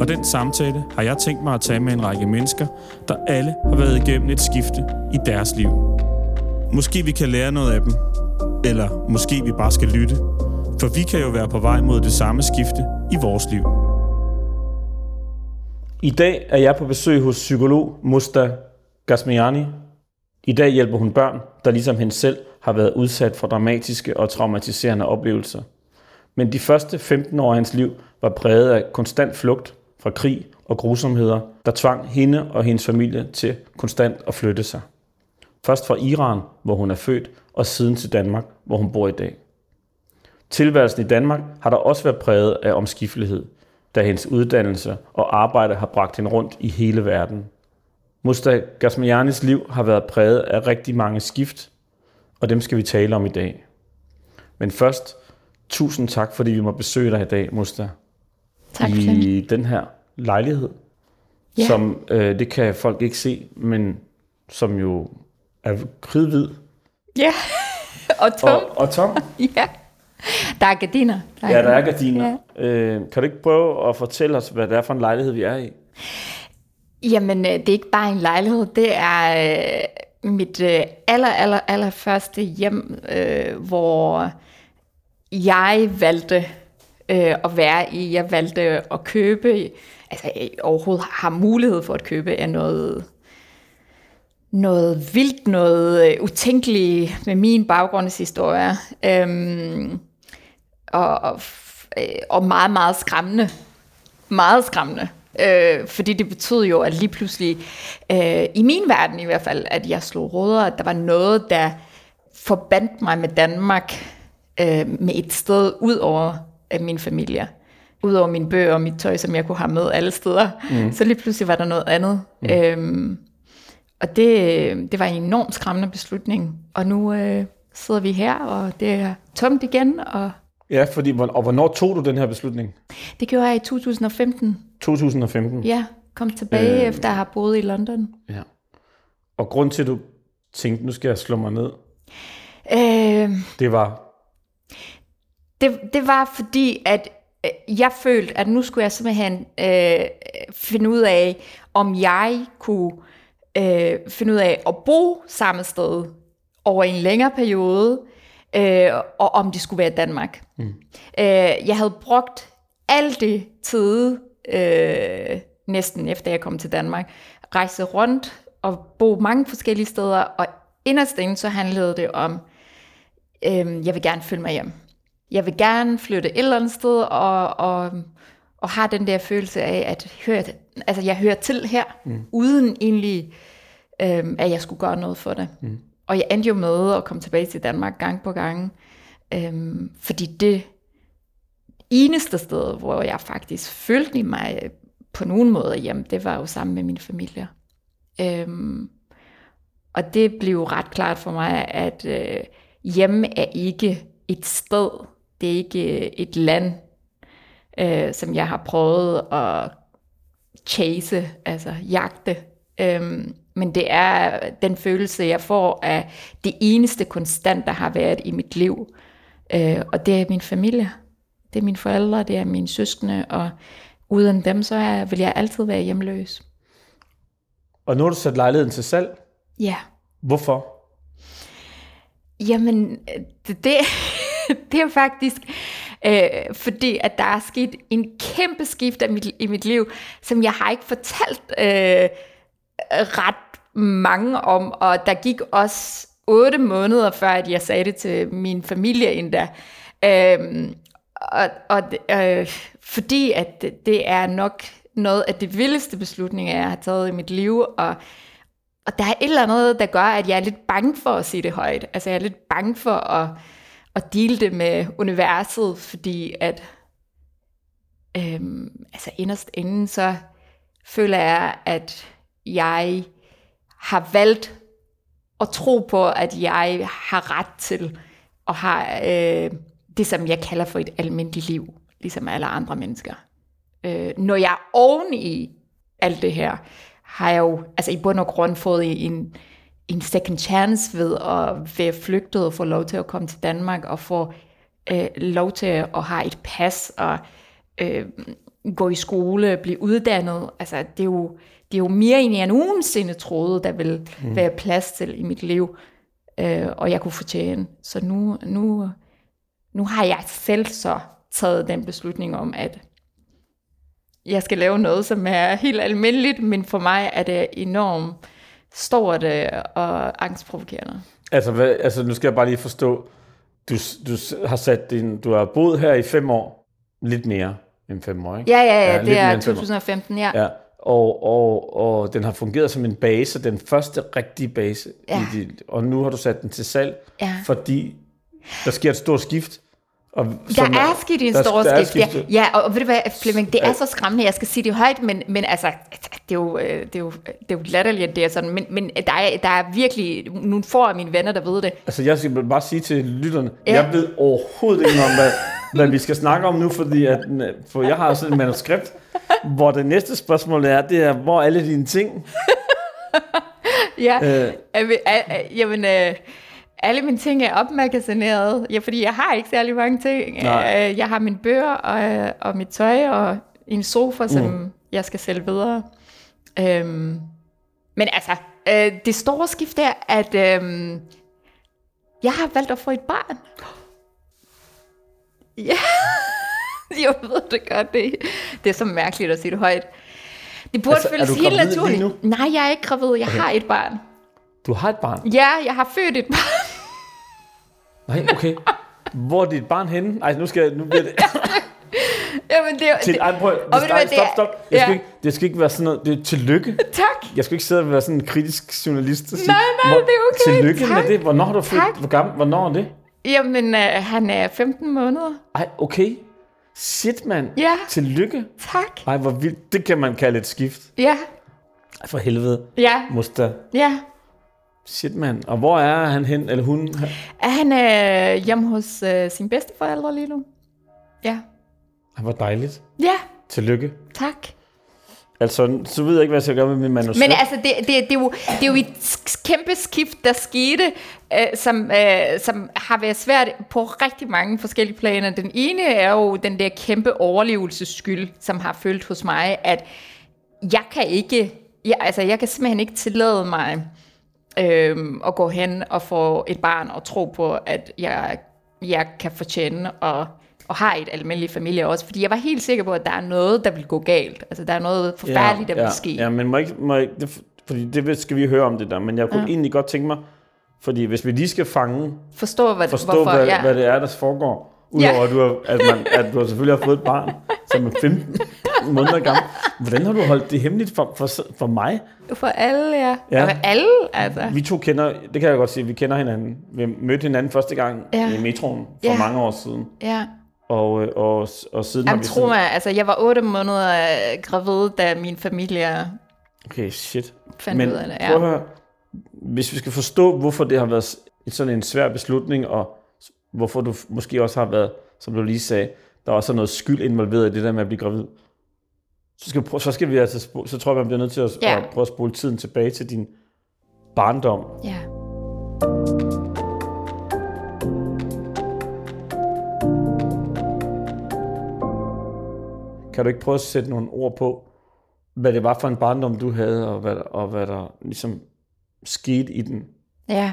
og den samtale har jeg tænkt mig at tage med en række mennesker, der alle har været igennem et skifte i deres liv. Måske vi kan lære noget af dem, eller måske vi bare skal lytte, for vi kan jo være på vej mod det samme skifte i vores liv. I dag er jeg på besøg hos psykolog Musta Gasmiani. I dag hjælper hun børn, der ligesom hende selv har været udsat for dramatiske og traumatiserende oplevelser. Men de første 15 år af hans liv var præget af konstant flugt fra krig og grusomheder, der tvang hende og hendes familie til konstant at flytte sig. Først fra Iran, hvor hun er født, og siden til Danmark, hvor hun bor i dag. Tilværelsen i Danmark har der også været præget af omskiftelighed, da hendes uddannelse og arbejde har bragt hende rundt i hele verden. Musta Gasmianis liv har været præget af rigtig mange skift, og dem skal vi tale om i dag. Men først, tusind tak, fordi vi må besøge dig i dag, Musta. Tak, I Flemming. den her lejlighed, Ja. som øh, det kan folk ikke se, men som jo er kridhvid Ja, og tom. og, og tom. Ja, der er gardiner. Ja, der er gardiner. Ja. Øh, kan du ikke prøve at fortælle os, hvad det er for en lejlighed, vi er i? Jamen, øh, det er ikke bare en lejlighed. Det er øh, mit øh, aller, aller, aller første hjem, øh, hvor jeg valgte øh, at være i. Jeg valgte at købe, altså jeg overhovedet har mulighed for at købe er noget, noget vildt, noget øh, utænkeligt med min baggrundshistorie. Øhm, og, og, øh, og meget, meget skræmmende. Meget skræmmende. Øh, fordi det betød jo, at lige pludselig, øh, i min verden i hvert fald, at jeg slog råder, at der var noget, der forbandt mig med Danmark, øh, med et sted ud over øh, min familie. Udover mine bøger og mit tøj, som jeg kunne have med alle steder. Mm. Så lige pludselig var der noget andet. Mm. Øhm, og det, det var en enormt skræmmende beslutning. Og nu øh, sidder vi her, og det er tomt igen. Og Ja, fordi, og hvornår tog du den her beslutning? det gjorde jeg i 2015. 2015. Ja, kom tilbage, Øh. efter at have boet i London. ja. Og grund til, at du tænkte, nu skal jeg slå mig ned, Øh, det var, det, det var fordi, at jeg følte, at nu skulle jeg simpelthen øh, finde ud af, om jeg kunne øh, finde ud af at bo samme sted over en længere periode, øh, og om det skulle være Danmark. Mm. Øh, jeg havde brugt alt det tid, øh, næsten efter jeg kom til Danmark, rejse rundt og bo mange forskellige steder, og inderst inde så handlede det om, øh, jeg vil gerne følge mig hjem. Jeg vil gerne flytte et eller andet sted, og, og, og har den der følelse af, at høre, altså jeg hører til her, mm. uden egentlig, øh, at jeg skulle gøre noget for det. Mm. Og jeg endte jo med at komme tilbage til Danmark gang på gang, øh, fordi det eneste sted, hvor jeg faktisk følte mig på nogen måde hjem, det var jo sammen med min familie. Øhm, og det blev ret klart for mig, at øh, hjemme er ikke et sted, det er ikke et land, øh, som jeg har prøvet at chase, altså jagte. Øhm, men det er den følelse, jeg får af det eneste konstant, der har været i mit liv. Øh, og det er min familie. Det er mine forældre, det er mine søskende, og uden dem, så er, vil jeg altid være hjemløs. og nu har du sat lejligheden til salg. Ja. Hvorfor? Jamen, det, det, det er faktisk øh, fordi, at der er sket en kæmpe skift af mit, i mit liv, som jeg har ikke fortalt øh, ret mange om, og der gik også otte måneder før, at jeg sagde det til min familie endda. Øh, og, og øh, fordi at det- er nok noget af det vildeste beslutninger, jeg har taget i mit liv, og og der er et eller andet, der gør, at jeg er lidt bange for at sige det højt. Altså jeg er lidt bange for at, at dele det med universet, fordi at øhm, altså inderst inden, så føler jeg, at jeg har valgt at tro på, at jeg har ret til at have øh, det, som jeg kalder for et almindeligt liv, ligesom alle andre mennesker. Øh, når jeg er oven i alt det her, har jeg jo altså i bund og grund fået en, en second chance ved at være flygtet og få lov til at komme til Danmark og få øh, lov til at have et pas og øh, gå i skole, blive uddannet. Altså, det er jo, det er jo mere end jeg nogensinde troede, der ville mm. være plads til i mit liv, øh, og jeg kunne fortjene. Så nu, nu, nu har jeg selv så taget den beslutning om, at jeg skal lave noget, som er helt almindeligt, men for mig er det enormt stort øh, og angstprovokerende. Altså, hvad, altså, nu skal jeg bare lige forstå, du, du har sat din, du har boet her i fem år, lidt mere end fem år, ikke? Ja, ja, ja, ja det er 2015, ja. ja. Og, og, og den har fungeret som en base, den første rigtige base. Ja. I dit, og nu har du sat den til salg, ja. fordi der sker et stort skift. Og, der er sket en stor skift, ja. ja. og, og ved du hvad, Flemming, det er så skræmmende, jeg skal sige det højt, men, men altså, det er jo, øh, det er jo, det er jo latterligt, det er sådan, men, men der, er, der er virkelig nogle få af mine venner, der ved det. Altså, jeg skal bare sige til lytterne, ja. jeg ved overhovedet ikke om, hvad, hvad vi skal snakke om nu, fordi at, for jeg har sådan et manuskript, hvor det næste spørgsmål er, det er, hvor er alle dine ting? ja, øh. jamen, øh, alle mine ting er opmagasineret, ja, fordi jeg har ikke særlig mange ting. Nej. Øh, jeg har mine bøger og, og mit tøj og en sofa, som mm. jeg skal sælge videre. Øhm, men altså, øh, det store skift er, at øh, jeg har valgt at få et barn. Ja, jeg ved det godt. Det, det er så mærkeligt at sige det højt. Det burde altså, føles helt naturligt. Nej, jeg er ikke gravid. Jeg okay. har et barn. Du har et barn? Ja, jeg har født et barn. Nej, okay. Hvor er dit barn henne? Nej, nu skal jeg, nu bliver det... Jamen, det er til, ej, prøv, og det, stop, stop, stop. Jeg ja. skal ikke, det skal ikke være sådan noget, det er tillykke. Tak. Jeg skal ikke sidde og være sådan en kritisk journalist og sige, nej, nej, det er okay. Tillykke tak. med det. Hvornår har du født? Hvor gammel, hvornår er det? Jamen, uh, han er 15 måneder. Ej, okay. Shit, mand. Ja. Tillykke. Tak. Ej, hvor vildt. Det kan man kalde et skift. Ja. Ej, for helvede. Ja. Musta. Ja. Shit, mand. Og hvor er han hen, eller hun? Er han øh, hjemme hos øh, sin bedsteforældre lige nu? Ja. Det var dejligt. Ja. Tillykke. Tak. Altså, så ved jeg ikke, hvad jeg skal gøre med min manuskript. Men altså, det, det, det, er, jo, det er jo et kæmpe skift, der skete, øh, som, øh, som har været svært på rigtig mange forskellige planer. Den ene er jo den der kæmpe overlevelsesskyld, som har følt hos mig, at jeg kan ikke, jeg, altså, jeg kan simpelthen ikke tillade mig øh, at gå hen og få et barn og tro på, at jeg, jeg kan fortjene og og har et almindeligt familie også, fordi jeg var helt sikker på, at der er noget, der vil gå galt. Altså, der er noget forfærdeligt, ja, der ja, vil ske. Ja, men må ikke, må ikke, det, fordi det skal vi høre om det der, men jeg kunne ja. egentlig godt tænke mig, fordi hvis vi lige skal fange, forstå, hvad, forstå hvorfor, hvad, ja. hvad det er, der foregår, udover ja. at, du har, at, man, at du selvfølgelig har fået et barn, som er 15 måneder gammel. Hvordan har du holdt det hemmeligt for, for, for mig? For alle, ja. ja. Altså, alle, altså. Vi to kender, det kan jeg godt sige, vi kender hinanden. Vi mødte hinanden første gang ja. i metroen for ja. mange år siden. Ja. Og, øh, og, og siden Jamen, har vi tro mig, altså jeg var otte måneder øh, gravid, da min familie Okay, shit. fandt Men ud af det. Ja. Prøv at høre, hvis vi skal forstå, hvorfor det har været sådan en svær beslutning, og hvorfor du måske også har været, som du lige sagde, der er også noget skyld involveret i det der med at blive gravid. Så skal, så skal vi altså, så tror jeg, man bliver nødt til at, ja. at prøve at spole tiden tilbage til din barndom. Ja. Kan du ikke prøve at sætte nogle ord på, hvad det var for en barndom, du havde, og hvad, og hvad der ligesom skete i den? Ja.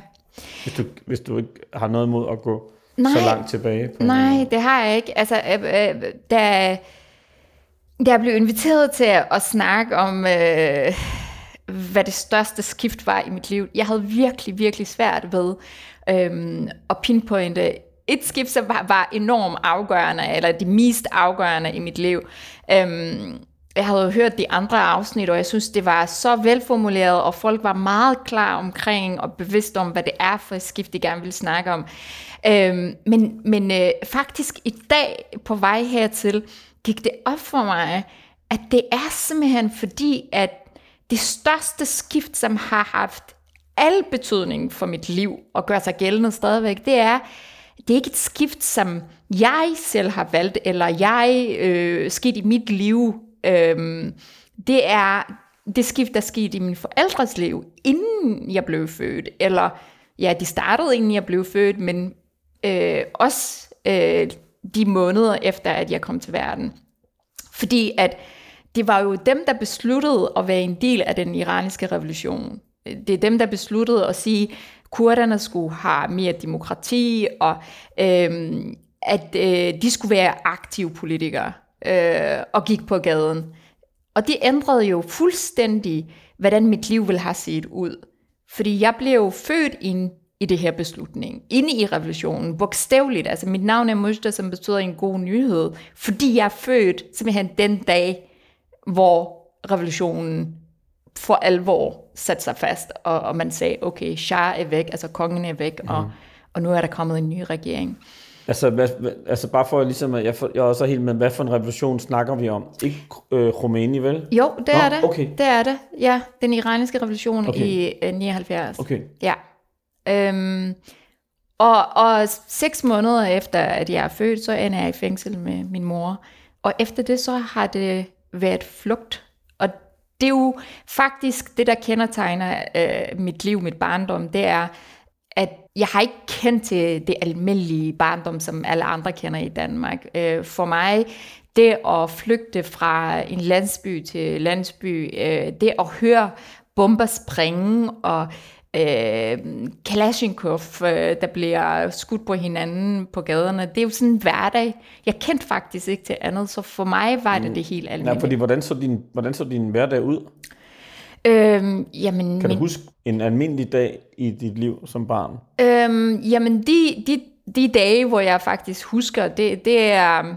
Hvis du, hvis du ikke har noget imod at gå nej, så langt tilbage. På nej, det har jeg ikke. Altså, øh, øh, da jeg blev inviteret til at, snakke om, øh, hvad det største skift var i mit liv, jeg havde virkelig, virkelig svært ved øh, at pinpointe et skift, som var, var enormt afgørende, eller det mest afgørende i mit liv. Øhm, jeg havde jo hørt de andre afsnit, og jeg synes, det var så velformuleret, og folk var meget klar omkring og bevidst om, hvad det er for et skift, de gerne ville snakke om. Øhm, men men øh, faktisk i dag, på vej hertil, gik det op for mig, at det er simpelthen fordi, at det største skift, som har haft al betydning for mit liv og gør sig gældende stadigvæk, det er, det er ikke et skift, som jeg selv har valgt, eller jeg øh, skete i mit liv. Øhm, det er det skift, der skete i min forældres liv, inden jeg blev født. Eller, ja, de startede inden jeg blev født, men øh, også øh, de måneder efter, at jeg kom til verden. Fordi at det var jo dem, der besluttede at være en del af den iraniske revolution. Det er dem, der besluttede at sige, at kurderne skulle have mere demokrati, og øhm, at øh, de skulle være aktive politikere øh, og gik på gaden. Og det ændrede jo fuldstændig, hvordan mit liv ville have set ud. Fordi jeg blev jo født en i det her beslutning, inde i revolutionen, bogstaveligt. Altså mit navn er Mujda, som betyder en god nyhed, fordi jeg er født simpelthen den dag, hvor revolutionen for alvor satte sig fast, og, og man sagde, okay, Shah er væk, altså kongen er væk, mm. og, og nu er der kommet en ny regering. Altså, hvad, altså bare for ligesom, at jeg, for, jeg er også helt med, hvad for en revolution snakker vi om? Ikke øh, Khomeini, vel? Jo, det Nå, er det. okay. Det er det. Ja, den iraniske revolution Okay. i øh, 79. Okay. Ja. Øhm, og, og seks måneder efter, at jeg er født, så ender jeg i fængsel med min mor. Og efter det, så har det været flugt. Og det er jo faktisk det, der kendetegner øh, mit liv, mit barndom, det er, at jeg har ikke kendt til det almindelige barndom, som alle andre kender i Danmark. Øh, for mig, det at flygte fra en landsby til landsby, øh, det at høre bomber springe, og øh, Kalashnikov, øh, der bliver skudt på hinanden på gaderne, det er jo sådan en hverdag. Jeg kendte faktisk ikke til andet, så for mig var det det helt Ja, almindelige. fordi hvordan så din, hvordan så din hverdag ud? Øhm, jamen, Kan min, du huske en almindelig dag i dit liv som barn? Øhm, jamen, de, de, de dage, hvor jeg faktisk husker, det, det er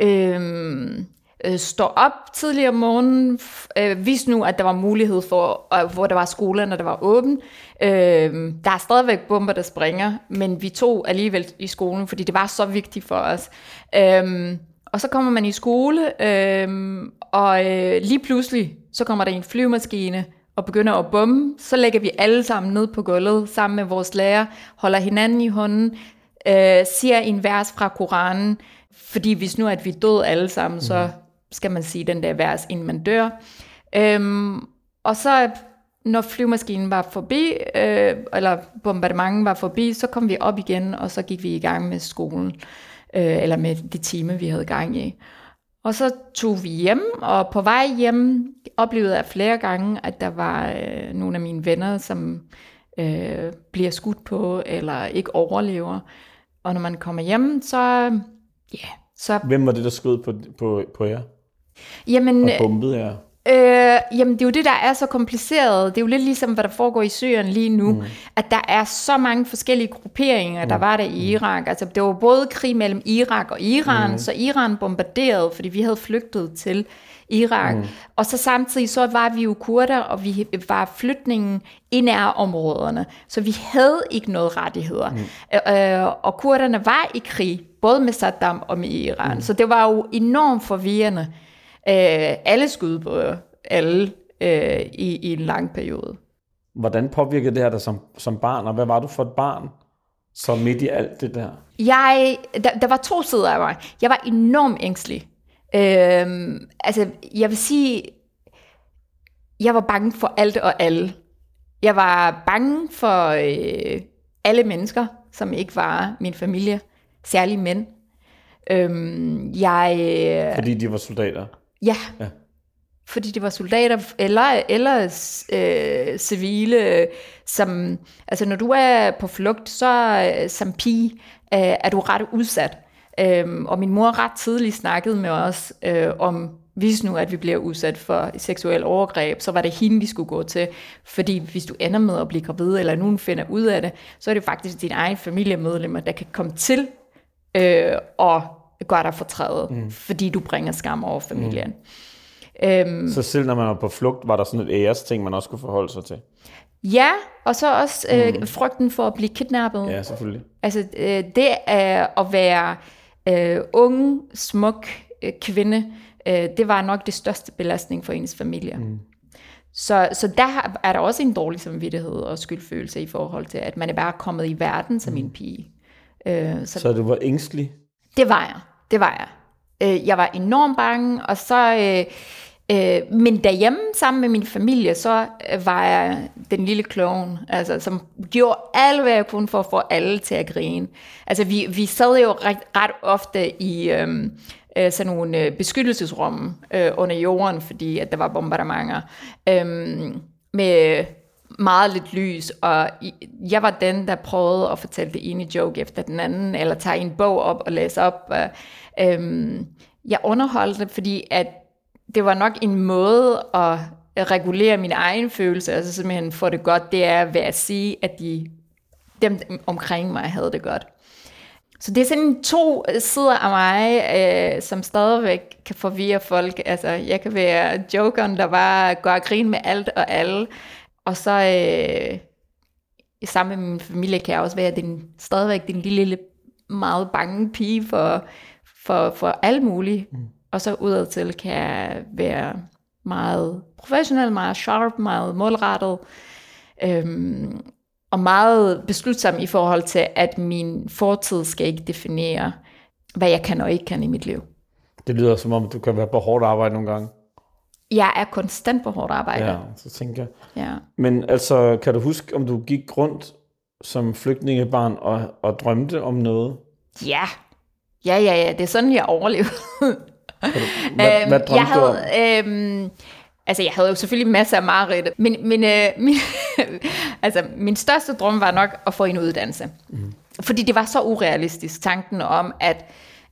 øhm, øh, står op tidligere om morgenen, øh, hvis nu, at der var mulighed for, øh, hvor der var skoler, når der var åben. Øh, der er stadigvæk bomber, der springer, men vi tog alligevel i skolen, fordi det var så vigtigt for os. Øh, og så kommer man i skole, øh, og øh, lige pludselig, så kommer der en flyvemaskine, og begynder at bombe, så lægger vi alle sammen ned på gulvet, sammen med vores lærer, holder hinanden i hånden, øh, siger en vers fra Koranen, fordi hvis nu at vi døde alle sammen, så mm skal man sige den der værs, inden man dør. Øhm, og så når flyvemaskinen var forbi, øh, eller bombardementet var forbi, så kom vi op igen, og så gik vi i gang med skolen, øh, eller med de timer, vi havde gang i. Og så tog vi hjem, og på vej hjem oplevede jeg flere gange, at der var øh, nogle af mine venner, som øh, bliver skudt på, eller ikke overlever. Og når man kommer hjem, så, ja, så, Hvem var det, der skød på, på, på jer jamen, og bombede jer? Øh, jamen, det er jo det, der er så kompliceret. Det er jo lidt ligesom, hvad der foregår i Syrien lige nu. Mm. At der er så mange forskellige grupperinger, der var der i Irak. Altså, det var både krig mellem Irak og Iran, mm. så Iran bombarderede, fordi vi havde flygtet til Irak. Mm. Og så samtidig så var vi jo kurder, og vi var flytningen i nærområderne. Så vi havde ikke noget rettigheder. Mm. Øh, og kurderne var i krig, både med Saddam og med Iran. Mm. Så det var jo enormt forvirrende. Øh, alle skud på alle øh, i, i en lang periode. Hvordan påvirkede det her dig som, som barn, og hvad var du for et barn, så midt i alt det der? Jeg, der, der var to sider af mig. Jeg var enormt ængstelig. Øhm, altså, jeg vil sige, jeg var bange for alt og alle. Jeg var bange for øh, alle mennesker, som ikke var min familie, særligt mænd. Øhm, jeg, øh, Fordi de var soldater. Ja. Ja. Fordi det var soldater eller, eller øh, civile, som, altså når du er på flugt, så øh, som pige øh, er du ret udsat. Øhm, og min mor ret tidligt snakkede med os øh, om, hvis nu at vi bliver udsat for seksuel overgreb, så var det hende, vi skulle gå til. Fordi hvis du ender med at blive gravid, eller nogen finder ud af det, så er det faktisk dine egne familiemedlemmer, der kan komme til øh, og gøre dig fortrædet, mm. fordi du bringer skam over familien. Mm. Øhm, Så selv når man var på flugt, var der sådan et æresting, man også skulle forholde sig til. ja, og så også øh, mm. frygten for at blive kidnappet. Ja, selvfølgelig. Altså øh, det er at være øh, ung, smuk øh, kvinde, øh, det var nok det største belastning for ens familie. Mm. Så, så der er der også en dårlig samvittighed og skyldfølelse i forhold til, at man er bare kommet i verden som en pige. Øh, så Så du var ængstelig? det var jeg. Det var jeg. Øh, jeg var enormt bange, og så... Øh, øh, men derhjemme sammen med min familie, så øh, var jeg den lille klovn, altså, som gjorde alt, hvad jeg kunne for at få alle til at grine. Altså, vi, vi sad jo ret, ret ofte i øh, øh, sådan nogle øh, beskyttelsesrum øh, under jorden, fordi at der var bombardementer. Øh, med meget lidt lys, og jeg var den, der prøvede at fortælle det ene joke efter den anden, eller tage en bog op og læse op. Og, øhm, jeg underholdte det, fordi at det var nok en måde at regulere min egen følelse, altså simpelthen få det godt, det er ved at sige, at de, dem omkring mig havde det godt. Så det er sådan to sider af mig, øh, som stadigvæk kan forvirre folk. Altså, jeg kan være jokeren, der bare går og griner med alt og alle. Og så øh, sammen med min familie kan jeg også være den, stadigvæk den lille, lille meget bange pige for, for, for alt muligt. Mm. Og så udadtil kan jeg være meget professionel, meget sharp, meget målrettet. Øhm, og meget beslutsom i forhold til, at min fortid skal ikke definere, hvad jeg kan og ikke kan i mit liv. Det lyder som om, du kan være på hårdt arbejde nogle gange. Jeg er konstant på hårdt arbejde. Ja, så tænker jeg. Ja. Men altså, kan du huske, om du gik rundt som flygtningebarn og, og drømte om noget? Ja. Ja, ja, ja. Det er sådan, jeg overlevede. Hvad, hvad drømte Øhm, jeg du om? havde, øhm, altså, jeg havde jo selvfølgelig masser af mareridt, men, men øh, min, altså, min største drøm var nok at få en uddannelse. Mm. Fordi det var så urealistisk, tanken om, at,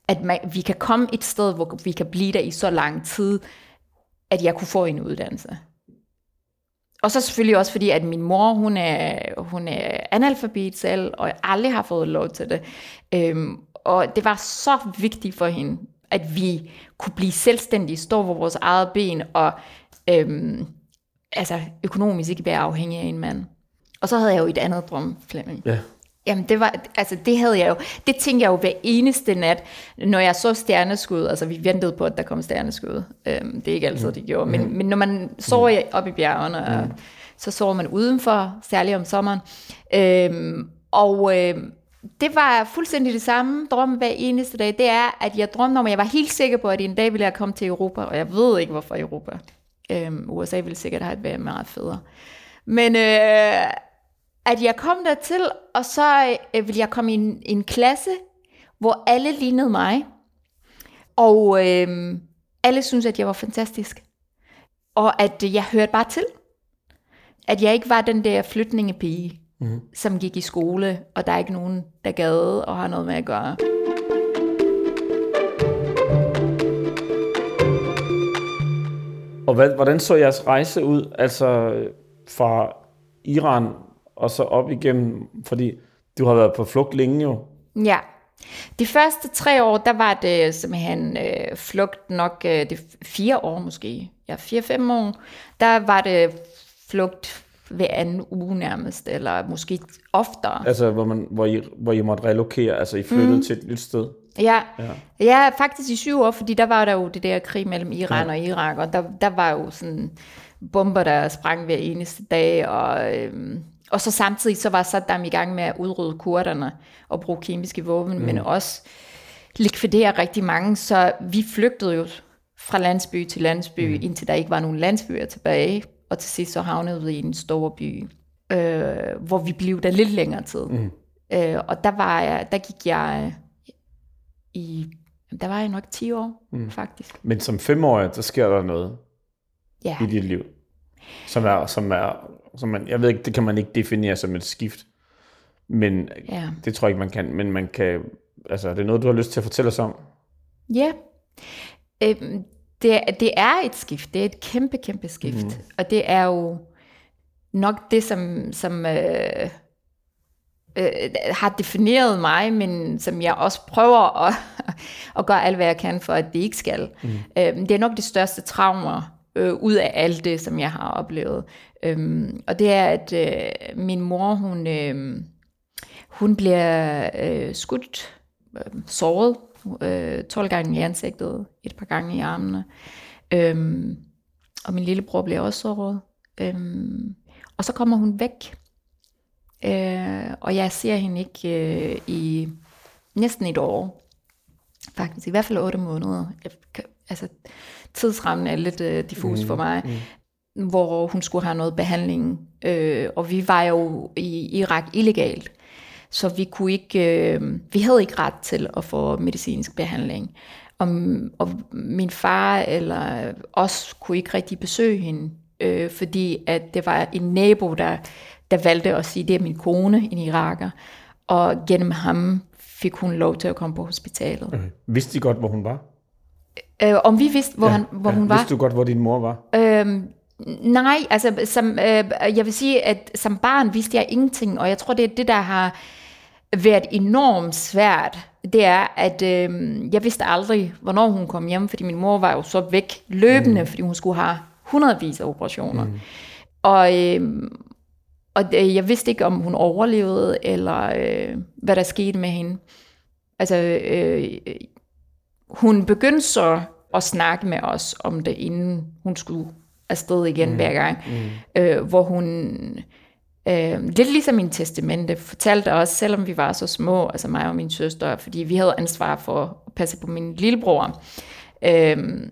at man, vi kan komme et sted, hvor vi kan blive der i så lang tid, at jeg kunne få en uddannelse. Og så selvfølgelig også fordi, at min mor, hun er, hun er analfabet selv, og jeg aldrig har fået lov til det. Øhm, og det var så vigtigt for hende, at vi kunne blive selvstændige, stå på vores eget ben, og øhm, altså økonomisk ikke være afhængig af en mand. Og så havde jeg jo et andet drøm, Flemming. Ja. Jamen, det var, altså det havde jeg jo, det tænkte jeg jo hver eneste nat, når jeg så stjerneskud, altså vi ventede på, at der kom stjerneskud, øhm, det er ikke altid, det gjorde, men, men når man sover op i bjergene, og så sover man udenfor, særligt om sommeren, øhm, og øhm, det var fuldstændig det samme drøm hver eneste dag, det er, at jeg drømte om, at jeg var helt sikker på, at en dag ville jeg komme til Europa, og jeg ved ikke, hvorfor Europa. Øhm, USA ville sikkert have været meget federe. Men øh, at jeg kom dertil, og så øh, ville jeg komme i en, en klasse, hvor alle lignede mig. Og øh, alle syntes, at jeg var fantastisk. Og at øh, jeg hørte bare til. At jeg ikke var den der flytningepige, mm. som gik i skole, og der er ikke nogen, der gad og har noget med at gøre. Og hvad, hvordan så jeres rejse ud, altså øh, fra Iran og så op igennem, fordi du har været på flugt længe jo. Ja. De første tre år, der var det simpelthen øh, flugt nok, øh, det fire år måske, ja, fire-fem år, der var det flugt hver anden uge nærmest, eller måske oftere. Altså, hvor, man, hvor, I, hvor I måtte relokere, altså I flyttede mm. til et nyt sted. Ja, ja. ja, faktisk i syv år, fordi der var der jo det der krig mellem Iran ja. og Irak, og der, der var jo sådan bomber, der sprang hver eneste dag, og, øhm, og så samtidig så var Saddam i gang med at udrydde kurderne og bruge kemiske våben, mm. men også likvidere rigtig mange, så vi flygtede jo fra landsby til landsby, mm. indtil der ikke var nogen landsbyer tilbage, og til sidst så havnede vi i en stor by, øh, hvor vi blev der lidt længere tid. Mm. Øh, og der, var jeg, der gik jeg i, der var jeg nok 10 år, mm. faktisk. Men som femårig, der sker der noget Ja. i dit liv, som er, som er, som man, jeg ved ikke, det kan man ikke definere som et skift, men Ja. det tror jeg ikke, man kan, men man kan, altså er det noget, du har lyst til at fortælle os om? Ja. Øhm, det, det er et skift. Det er et kæmpe, kæmpe skift. Mm. Og det er jo nok det, som, som øh, øh, har defineret mig, men som jeg også prøver at, at gøre alt, hvad jeg kan for, at det ikke skal. Mm. Øhm, det er nok det største traumer øh, ud af alt det, som jeg har oplevet. Øhm, og det er, at øh, min mor, hun, øh, hun bliver øh, skudt, øh, såret, øh, 12 gange i ansigtet, et par gange i armene. Øhm, og min lillebror bliver også såret. Øhm, og så kommer hun væk. Øh, og jeg ser hende ikke øh, i næsten et år. Faktisk, i hvert fald otte måneder. Jeg, altså, tidsrammen er lidt øh, diffus mm, for mig. Mm. Hvor hun skulle have noget behandling. Øh, og vi var jo i Irak illegalt. Så vi kunne ikke, øh, vi havde ikke ret til at få medicinsk behandling. Og, og min far eller os kunne ikke rigtig besøge hende, øh, fordi at det var en nabo, der, der valgte at sige, det er min kone, en iraker. Og gennem ham fik hun lov til at komme på hospitalet. Okay. Vidste de godt, hvor hun var? Øh, om vi vidste, hvor, ja, han, hvor ja. hun var? Vidste du godt, hvor din mor var? Øhm, nej, altså som, øh, jeg vil sige, at som barn vidste jeg ingenting, og jeg tror, det er det, der har været enormt svært, det er, at øh, jeg vidste aldrig, hvornår hun kom hjem, fordi min mor var jo så væk løbende, mm. fordi hun skulle have hundredvis af operationer. Mm. Og, øh, og det, jeg vidste ikke, om hun overlevede, eller øh, hvad der skete med hende. Altså, øh, hun begyndte så at snakke med os om det, inden hun skulle afsted igen mm. hver gang. Mm. Øh, hvor hun, øh, lidt ligesom min testamente, fortalte os, selvom vi var så små, altså mig og min søster, fordi vi havde ansvar for at passe på min lillebror. Øh,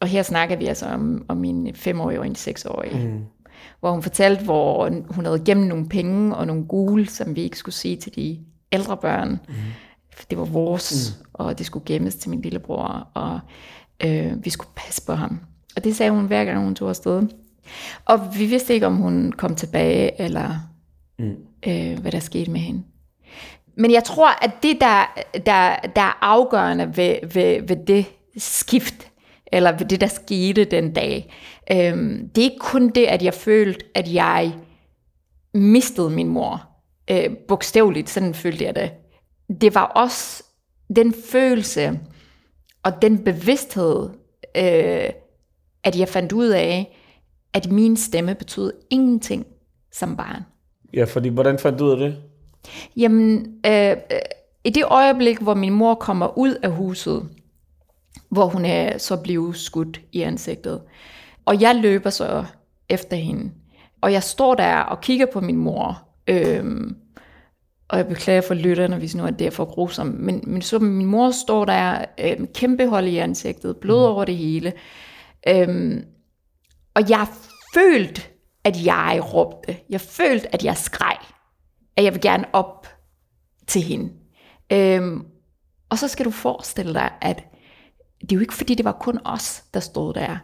og her snakker vi altså om, om min femårige og en seksårige. Mm. Hvor hun fortalte, hvor hun havde gemt nogle penge og nogle gule, som vi ikke skulle sige til de ældre børn. Mm. Det var vores, mm. og det skulle gemmes til min lillebror, og øh, vi skulle passe på ham. Og det sagde hun hver gang, hun tog afsted. Og vi vidste ikke, om hun kom tilbage, eller mm. øh, hvad der skete med hende. Men jeg tror, at det, der, der, der er afgørende ved, ved, ved det skift, eller ved det, der skete den dag, øh, det er ikke kun det, at jeg følte, at jeg mistede min mor. Øh, bogstaveligt, sådan følte jeg det. Det var også den følelse, og den bevidsthed, øh, at jeg fandt ud af, at min stemme betød ingenting som barn. Ja, fordi hvordan fandt du ud af det? Jamen, øh, i det øjeblik, hvor min mor kommer ud af huset, hvor hun er så blevet skudt i ansigtet, og jeg løber så efter hende, og jeg står der og kigger på min mor, øh, og jeg beklager for lytterne, hvis nu er det er for grusomt, men, men så min mor står der øh, med kæmpe hold i ansigtet, blod over det hele, Øhm, og jeg følte, at jeg råbte. Jeg følte, at jeg skreg. At jeg vil gerne op til hende. Øhm, og så skal du forestille dig, at det er jo ikke fordi, det var kun os, der stod der.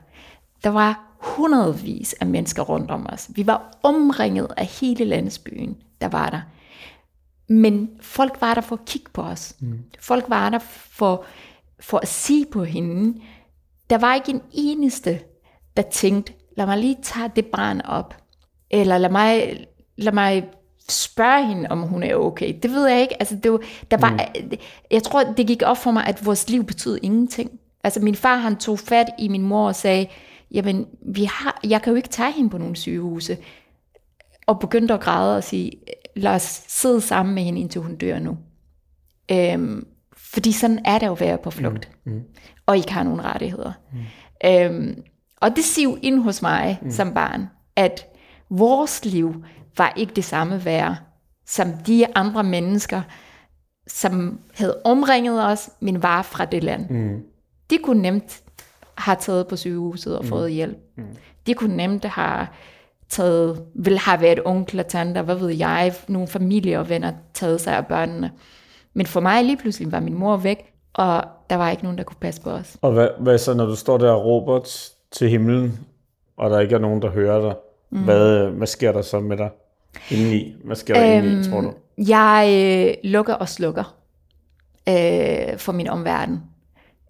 Der var hundredvis af mennesker rundt om os. Vi var omringet af hele landsbyen, der var der. Men folk var der for at kigge på os. Mm. Folk var der for, for at sige på hende, der var ikke en eneste, der tænkte, lad mig lige tage det barn op, eller lad mig, lad mig spørge hende, om hun er okay. Det ved jeg ikke. Altså, det var, der var, mm. Jeg tror, det gik op for mig, at vores liv betød ingenting. Altså, min far, han tog fat i min mor og sagde, jamen, vi har, jeg kan jo ikke tage hende på nogle sygehuse. Og begyndte at græde og sige, lad os sidde sammen med hende, indtil hun dør nu. Øhm, fordi sådan er det jo at være på flugt. Mm. Mm. Og ikke har nogen rettigheder. Mm. Øhm, og det siv ind hos mig mm. som barn, at vores liv var ikke det samme værd, som de andre mennesker, som havde omringet os, men var fra det land. Mm. De kunne nemt have taget på sygehuset og fået hjælp. Mm. De kunne nemt have taget, vil have været onkel og tanter, hvad ved jeg, nogle familie og venner taget sig af børnene. Men for mig lige pludselig var min mor væk, og der var ikke nogen, der kunne passe på os. Og hvad, hvad så, når du står der og råber til himlen, og der ikke er nogen, der hører dig? Mm. Hvad, hvad sker der så med dig indeni? Hvad sker der øhm, indeni, tror du? Jeg øh, lukker og slukker øh, for min omverden,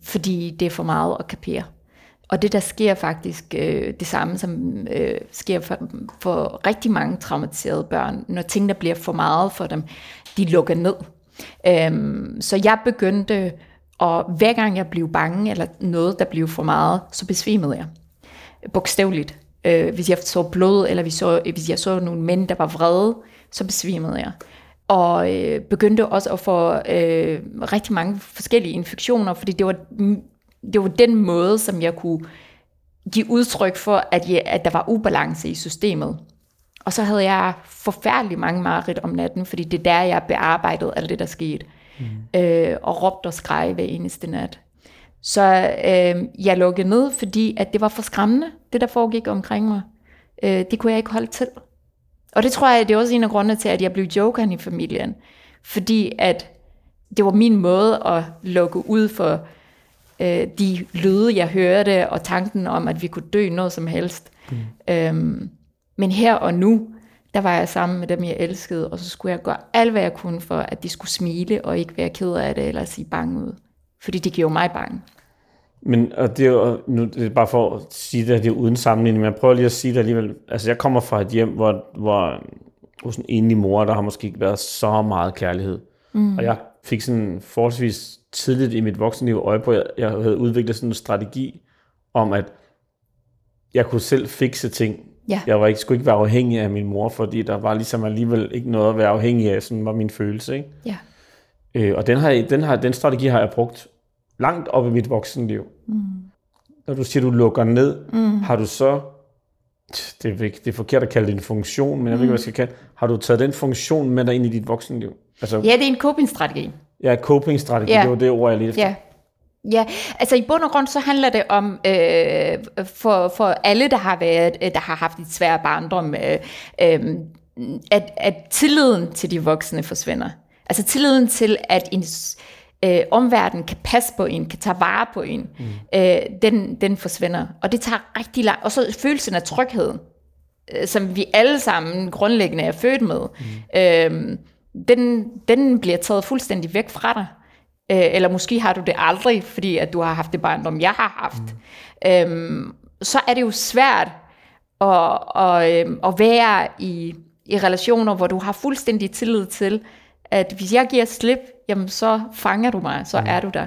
fordi det er for meget at kapere. Og det, der sker faktisk øh, det samme, som øh, sker for, for rigtig mange traumatiserede børn, når tingene bliver for meget for dem, de lukker ned. Øhm, så jeg begyndte, og hver gang jeg blev bange, eller noget, der blev for meget, så besvimede jeg. Bogstaveligt. Øh, hvis jeg så blod, eller hvis, så, hvis jeg så nogle mænd, der var vrede, så besvimede jeg. Og øh, begyndte også at få øh, rigtig mange forskellige infektioner, fordi det var, det var den måde, som jeg kunne give udtryk for, at, jeg, at der var ubalance i systemet. Og så havde jeg forfærdelig mange mareridt om natten, fordi det er der, jeg bearbejdede alt det, der skete. Mm. Øh, og råbte og skreg hver eneste nat. Så øh, jeg lukkede ned, fordi at det var for skræmmende, det der foregik omkring mig. Øh, det kunne jeg ikke holde til. Og det tror jeg, det er også en af grundene til, at jeg blev jokeren i familien. Fordi at det var min måde at lukke ud for øh, de lyde, jeg hørte, og tanken om, at vi kunne dø noget som helst. Mm. Øhm, men her og nu, der var jeg sammen med dem, jeg elskede, og så skulle jeg gøre alt, hvad jeg kunne for, at de skulle smile, og ikke være ked af det, eller sige bange ud. Fordi det gjorde mig bange. Men og det er jo, nu det er bare for at sige det, det er uden sammenligning, men jeg prøver lige at sige det alligevel. Altså jeg kommer fra et hjem, hvor, hvor hos en enlig mor, der har måske ikke været så meget kærlighed. Mm. Og jeg fik sådan forholdsvis tidligt i mit voksenliv øje på, at jeg havde udviklet sådan en strategi om, at jeg kunne selv fikse ting. Ja. Jeg var ikke, skulle ikke være afhængig af min mor, fordi der var ligesom alligevel ikke noget at være afhængig af, sådan var min følelse. Ikke? Ja. Øh, og den, har, den, har, den strategi har jeg brugt langt op i mit voksenliv. Mm. Når du siger, du lukker ned, mm. har du så, det er, det er forkert at kalde det en funktion, men jeg ved ikke, hvad jeg skal kalde har du taget den funktion med dig ind i dit voksenliv? Altså, ja, det er en coping-strategi. Ja, coping-strategi, ja. det var det ord, jeg lige efter. Ja. Ja, altså i bund og grund så handler det om øh, for, for alle der har været der har haft et svært barndom øh, øh, at, at tilliden til de voksne forsvinder. Altså tilliden til at en øh, omverden kan passe på en, kan tage vare på en, mm. øh, den, den forsvinder. Og det tager rigtig lang Og så følelsen af tryghed, øh, som vi alle sammen grundlæggende er født med, mm. øh, den, den bliver taget fuldstændig væk fra dig. Øh, eller måske har du det aldrig, fordi at du har haft det barndom, jeg har haft. Mm. Øh, så er det jo svært at, at, øh, at være i, i relationer, hvor du har fuldstændig tillid til, at hvis jeg giver slip, jamen så fanger du mig, så mm. er du der.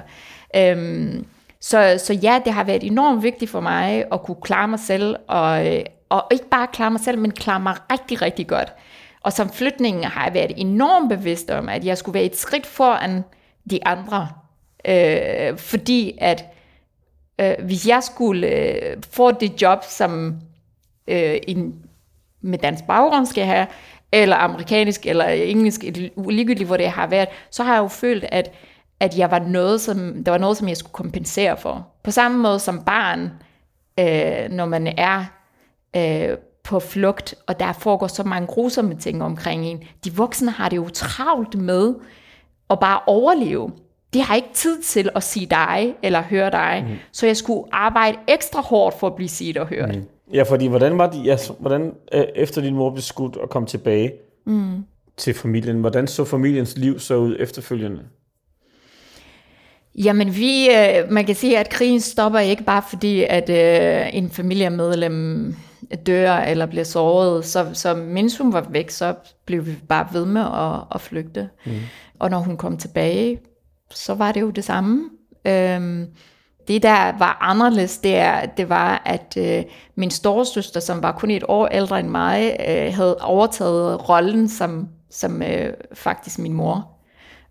Øhm, så, så ja, det har været enormt vigtigt for mig at kunne klare mig selv, og, og ikke bare klare mig selv, men klare mig rigtig, rigtig godt. Og som flytningen har jeg været enormt bevidst om, at jeg skulle være et skridt foran de andre. Øh, fordi at øh, hvis jeg skulle øh, få det job, som øh, en med dansk baggrund skal have, eller amerikansk, eller engelsk, ligegyldigt hvor det har været, så har jeg jo følt, at, at jeg var noget, som, der var noget, som jeg skulle kompensere for. På samme måde som barn, øh, når man er øh, på flugt, og der foregår så mange grusomme ting omkring en. De voksne har det jo travlt med at bare overleve. De har ikke tid til at sige dig, eller høre dig, mm. så jeg skulle arbejde ekstra hårdt for at blive set og hørt. Mm. Ja, fordi hvordan var de, ja, hvordan, øh, efter din mor blev skudt og kom tilbage mm. til familien, hvordan så familiens liv så ud efterfølgende? Jamen, vi, øh, man kan sige, at krigen stopper ikke bare fordi, at øh, en familiemedlem dør eller bliver såret. Så, så mens hun var væk, så blev vi bare ved med at, at flygte. Mm. Og når hun kom tilbage, så var det jo det samme. Øhm, det, der var anderledes, det, er, det var, at øh, min storesøster, som var kun et år ældre end mig, øh, havde overtaget rollen som, som øh, faktisk min mor.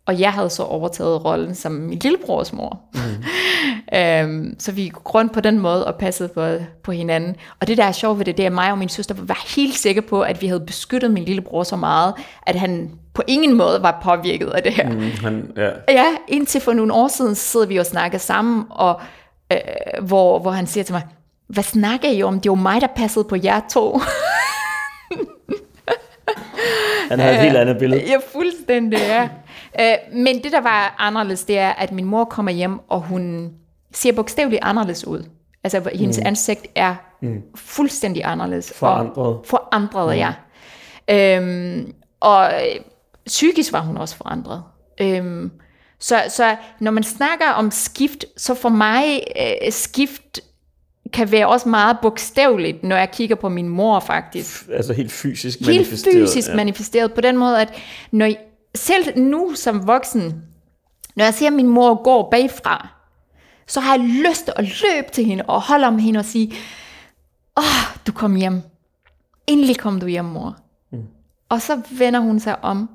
Og jeg havde så overtaget rollen som min lillebrors mor. Mm. øhm, så vi gik rundt på den måde og passede på, på hinanden. Og det der er sjovt ved det, det er, at mig og min søster var helt sikre på, at vi havde beskyttet min lillebror så meget, at han på ingen måde var påvirket af det her. Mm, han, ja. ja, indtil for nogle år siden sidder vi og snakker sammen, og øh, hvor, hvor han siger til mig, hvad snakker I om? Det var mig, der passede på jer to. han havde et helt andet billede. Ja, fuldstændig, ja. Øh, men det, der var anderledes, det er, at min mor kommer hjem, og hun ser bogstaveligt anderledes ud. Altså, hendes mm. ansigt er mm. fuldstændig anderledes. Forandret. forandret, mm. ja. Øhm, og psykisk var hun også forandret. Øhm, så, så når man snakker om skift, så for mig øh, skift kan være også meget bogstaveligt, når jeg kigger på min mor faktisk. Altså helt fysisk helt manifesteret. Helt fysisk ja. manifesteret på den måde, at når selv nu som voksen, når jeg ser min mor gå bagfra, så har jeg lyst til at løbe til hende og holde om hende og sige, åh, oh, du kom hjem. Endelig kom du hjem, mor. Mm. Og så vender hun sig om,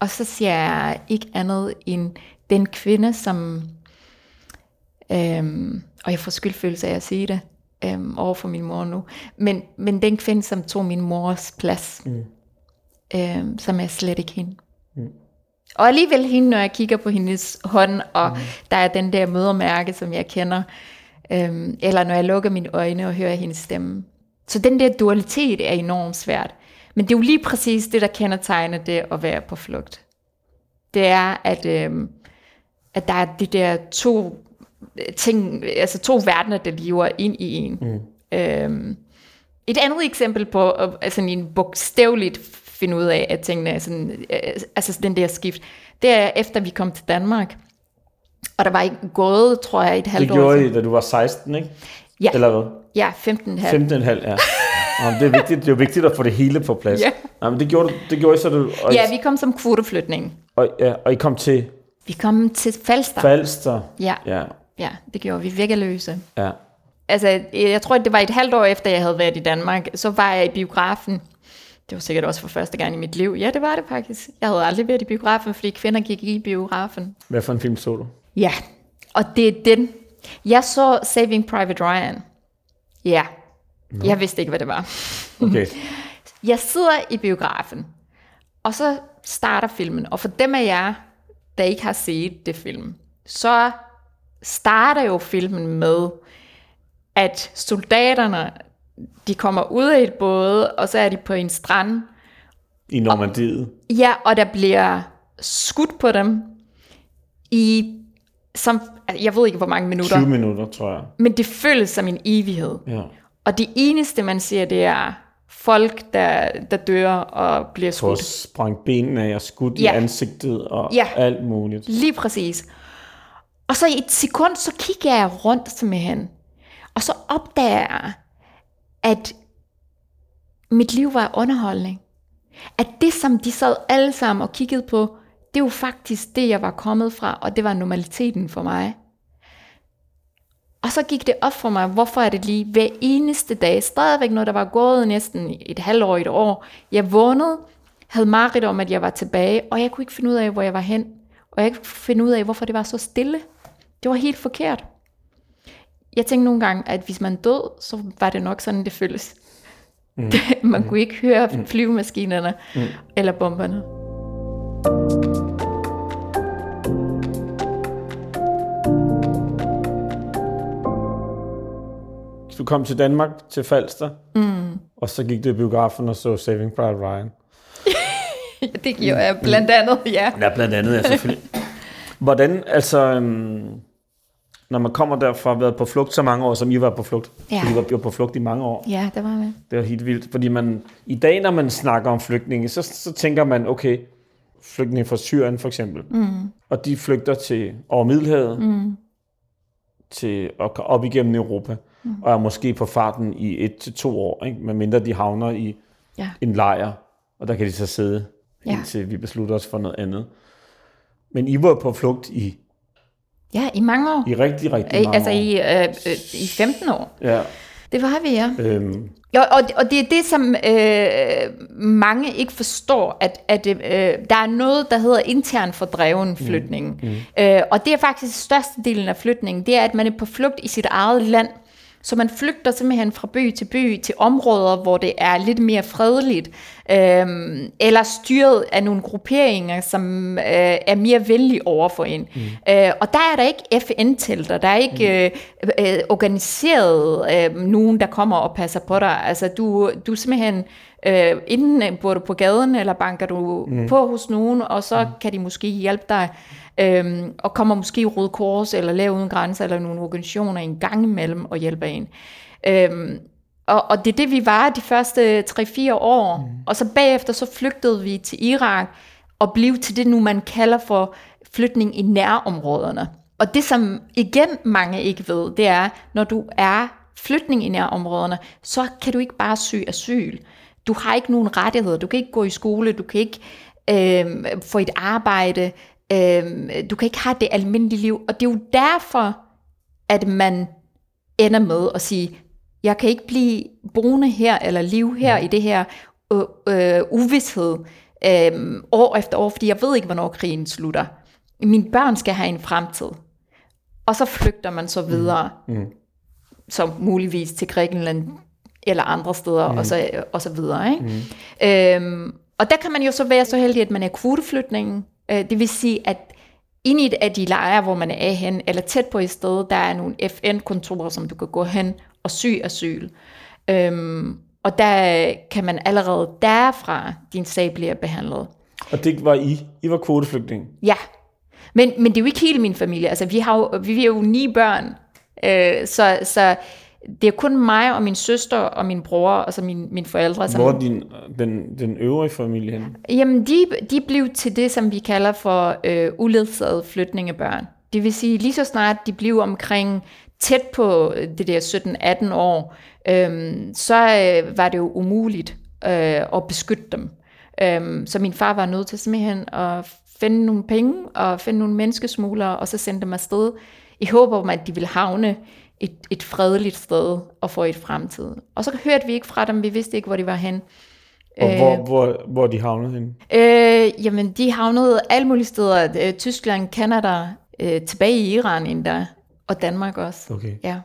og så siger jeg ikke andet end den kvinde, som, øhm, og jeg får skyldfølelse af at sige det, øhm, over for min mor nu. Men, men den kvinde, som tog min mors plads, mm. Øhm, som er slet ikke hende. Mm. Og alligevel hende, når jeg kigger på hendes hånd, og mm. der er den der mødermærke, som jeg kender, øhm, eller når jeg lukker mine øjne og hører hendes stemme. Så den der dualitet er enormt svært. Men det er jo lige præcis det, der kendetegner det at være på flugt. Det er, at, øhm, at der er de der to ting, altså to verdener, der lever ind i en. Mm. Øhm, et andet eksempel på altså en bogstaveligt finde ud af, at tingene er sådan, øh, altså den der skift, det er efter vi kom til Danmark, og der var ikke gået, tror jeg, et halvt år. Det gjorde I, da du var 16, ikke? Ja. Eller hvad? Ja, 15,5. 15,5, ja. Jamen, det, er vigtigt, det er jo vigtigt at få det hele på plads. Ja. Jamen, det gjorde, det gjorde I så, du, og, Ja, vi kom som kvoteflytning. og, ja, og I kom til Vi kom til Falster. Falster. Ja, Ja, ja, det gjorde vi vækkeløse. ja. Altså, jeg tror, det var et halvt år efter, jeg havde været i Danmark. Så var jeg i biografen. Det var sikkert også for første gang i mit liv. Ja, det var det faktisk. Jeg havde aldrig været i biografen, fordi kvinder gik i biografen. Hvad for en film så du? Ja, og det er den. Jeg så Saving Private Ryan. Ja, no. jeg vidste ikke, hvad det var. Okay. Jeg sidder i biografen, og så starter filmen. Og for dem af jer, der ikke har set det film, så starter jo filmen med, at soldaterne, de kommer ud af et båd, og så er de på en strand. I Normandiet. Ja, og der bliver skudt på dem i, som, altså, jeg ved ikke hvor mange minutter, 20 minutter, tror jeg. men det føles som en evighed. Ja. Og det eneste, man ser, det er folk, der, der dør og bliver skudt. sprang benene af og skudt Ja. i ansigtet og Ja. alt muligt. Lige præcis. Og så i et sekund, så kigger jeg rundt simpelthen. Og så opdager jeg, at mit liv var underholdning. At det, som de sad alle sammen og kiggede på, det var faktisk det, jeg var kommet fra, og det var normaliteten for mig. Og så gik det op for mig, hvorfor er det lige hver eneste dag, stadigvæk når der var gået næsten et halvt år, et år, jeg vågnede, havde mareridt om, at jeg var tilbage, og jeg kunne ikke finde ud af, hvor jeg var hen. Og jeg kunne ikke finde ud af, hvorfor det var så stille. Det var helt forkert. Jeg tænkte nogle gange, at hvis man død, så var det nok sådan, det føles. Mm. man kunne ikke høre flyvemaskinerne mm. eller bomberne. Du kom til Danmark, til Falster, mm. og så gik du i biografen og så Saving Private Ryan. det gjorde jeg blandt andet, ja. Ja, blandt andet, ja, selvfølgelig. Hvordan, altså, øhm, når man kommer derfra og har været på flugt så mange år, som I var på flugt, Ja. fordi I var, I var på flugt i mange år, Ja, det var med. det var helt vildt, fordi man, i dag, når man snakker om flygtninge, så, så tænker man, okay, flygtninge fra Syrien for eksempel, mm. og de flygter til over Middelhavet, mm. til gå op igennem Europa, mm. og er måske på farten i et til to år, ikke? medmindre de havner i Ja. en lejr, og der kan de så sidde, ja. indtil vi beslutter os for noget andet. Men I var på flugt i, Ja, i mange år. i rigtig, rigtig mange altså i, øh, øh, i 15 år. Ja, Det var vi, ja. øhm, Og, og, og det er det, som øh, mange ikke forstår, at, at øh, der er noget, der hedder intern fordreven flytning. Mm. Mm. Øh, og det er faktisk størstedelen af flytningen, det er, at man er på flugt i sit eget land. Så man flygter simpelthen fra by til by til områder, hvor det er lidt mere fredeligt, øh, eller styret af nogle grupperinger, som øh, er mere venlige over for en. Mm. Øh, og der er der ikke FN-telter, der er ikke øh, øh, organiseret øh, nogen, der kommer og passer på dig. Altså du, du simpelthen, øh, enten øh, bor du på gaden, eller banker du mm. på hos nogen, og så mm. kan de måske hjælpe dig. Øhm, og kommer måske i Røde Kors eller Læge Uden Grænser eller nogle organisationer en gang imellem og hjælper en. Øhm, og, og det er det, vi var de første 3-4 år. Mm. Og så bagefter så flygtede vi til Irak og blev til det nu, man kalder for flytning i nærområderne. Og det, som igen mange ikke ved, det er, når du er flytning i nærområderne, så kan du ikke bare søge asyl. Du har ikke nogen rettigheder. Du kan ikke gå i skole, du kan ikke øh, få et arbejde, øh, du kan ikke have det almindelige liv. Og det er jo derfor, at man ender med at sige, jeg kan ikke blive boende her, eller leve her i det her øh, øh, uvidshed øh, år efter år, fordi jeg ved ikke, hvornår krigen slutter. Mine børn skal have en fremtid. Og så flygter man så videre. Mm. så muligvis til Grækenland eller andre steder, mm. og, så, og så videre. Ikke? Mm. Øhm, og der kan man jo så være så heldig, at man er kvoteflytning. Øh, det vil sige, at ind i et af de lejre, hvor man er hen, eller tæt på et sted, der er nogle FN-kontorer, som du kan gå hen og sy asyl. Øhm, og der kan man allerede derfra, din sag bliver behandlet. Og det var I? I var kvoteflygtning? Ja, men, men det er jo ikke hele min familie. Altså, vi, har jo, vi er jo ni børn, øh, så, så det er kun mig og min søster og min bror, og så min, mine forældre. Som, Hvor er din, den, den øvrige familie henne? Jamen, de, de blev til det, som vi kalder for øh, uledsagede flytningebørn. Det vil sige, lige så snart de blev omkring tæt på det der 17-18 år, øh, så øh, var det jo umuligt øh, at beskytte dem. Øh, så min far var nødt til simpelthen at finde nogle penge og finde nogle menneskesmuglere, og så sende dem afsted i håb om, at de ville havne et, et fredeligt sted og få et fremtid. Og så hørte vi ikke fra dem, vi vidste ikke, hvor de var hen. Og hvor, hvor, hvor de havnede hen? Øh, jamen, de havnede alle mulige steder. Øh, Tyskland, Kanada, øh, tilbage i Iran endda, og Danmark også. Okay. Ja.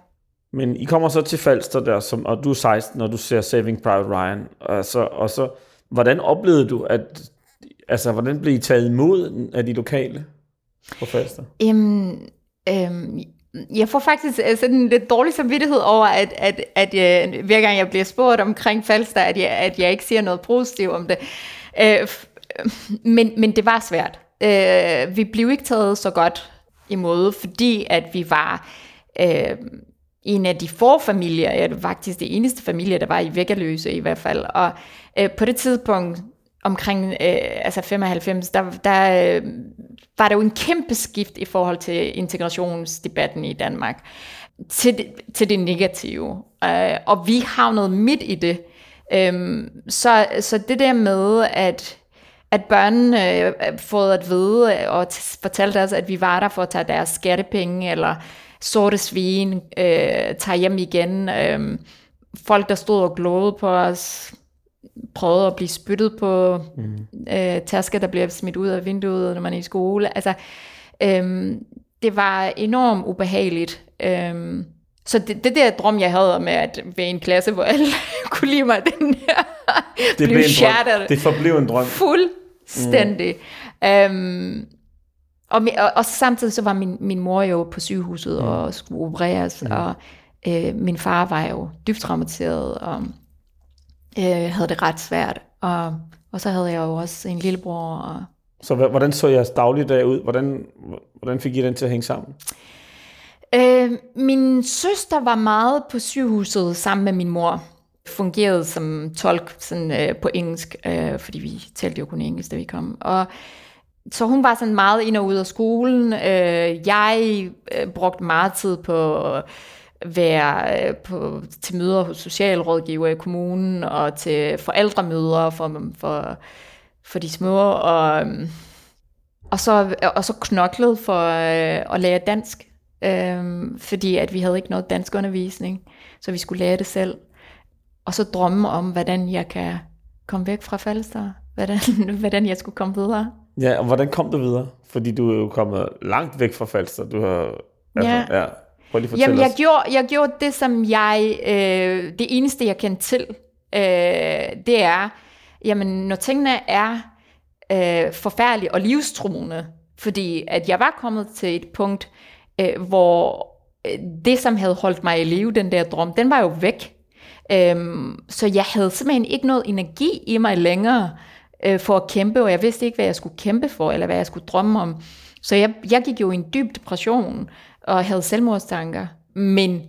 Men I kommer så til Falster der, som, og du er 16, og du ser Saving Private Ryan. Og så, og så, hvordan oplevede du, at, altså, hvordan blev I taget imod af de lokale på Falster? Jamen, øhm, jeg får faktisk øh, sådan lidt dårlig samvittighed over, at, at, at jeg, hver gang jeg bliver spurgt omkring Falster, at jeg, at jeg ikke siger noget positivt om det. Øh, øh, men, men det var svært. Øh, vi blev ikke taget så godt imod, fordi at vi var øh, en af de få familier, ja, faktisk det eneste familie, der var i Vækkerløse i hvert fald. Og øh, på det tidspunkt, omkring øh, altså 95, der, der øh, var der jo en kæmpe skift i forhold til integrationsdebatten i Danmark til det, til det negative. Øh, og vi havnede midt i det. Øh, så, så det der med, at at børnene øh, fået at vide og fortalt os, at vi var der for at tage deres skattepenge, eller sorte svin, øh, tager hjem igen. Øh, folk, der stod og glåede på os, prøvede at blive spyttet på mm. øh, tasker, der bliver smidt ud af vinduet, når man er i skole. Altså, øh, det var enormt ubehageligt. Øh, så det, det der drøm, jeg havde med at være i en klasse, hvor alle kunne lide mig, den der det blev, blev en drøm. Det forblev en drøm. Fuldstændig. Mm. Øhm, og, og, og samtidig så var min, min mor jo på sygehuset mm. og skulle opereres, mm. og øh, min far var jo dybt traumatiseret, og øh, havde det ret svært. Og, og så havde jeg jo også en lillebror. Og, så hvordan så jeres dagligdag ud? Hvordan, hvordan fik I den til at hænge sammen? Øh, min søster var meget på sygehuset sammen med min mor. Fungerede som tolk sådan, øh, på engelsk, øh, fordi vi talte jo kun engelsk, da vi kom. Og så hun var sådan meget ind og ud af skolen. Øh, jeg øh, brugte meget tid på at være øh, på, til møder hos socialrådgiver i kommunen, og til forældremøder for, for, for de små, og, og, så, og så knoklet for øh, at lære dansk øhm, fordi at vi havde ikke noget dansk undervisning, så vi skulle lære det selv. Og så drømme om, hvordan jeg kan komme væk fra Falster, hvordan, hvordan jeg skulle komme videre. Ja, og hvordan kom du videre? Fordi du er jo kommet langt væk fra Falster. Du har, altså, ja. ja. Prøv lige Jamen, jeg gjorde, jeg gjorde det, som jeg, øh, det eneste, jeg kendte til, øh, det er, jamen, når tingene er øh, forfærdelige og livstruende, fordi at jeg var kommet til et punkt, øh, hvor øh, det, som havde holdt mig i live, den der drøm, den var jo væk. Øhm, så jeg havde simpelthen ikke noget energi i mig længere øh, for at kæmpe, og jeg vidste ikke, hvad jeg skulle kæmpe for, eller hvad jeg skulle drømme om. Så jeg, jeg gik jo i en dyb depression, og havde selvmordstanker. Men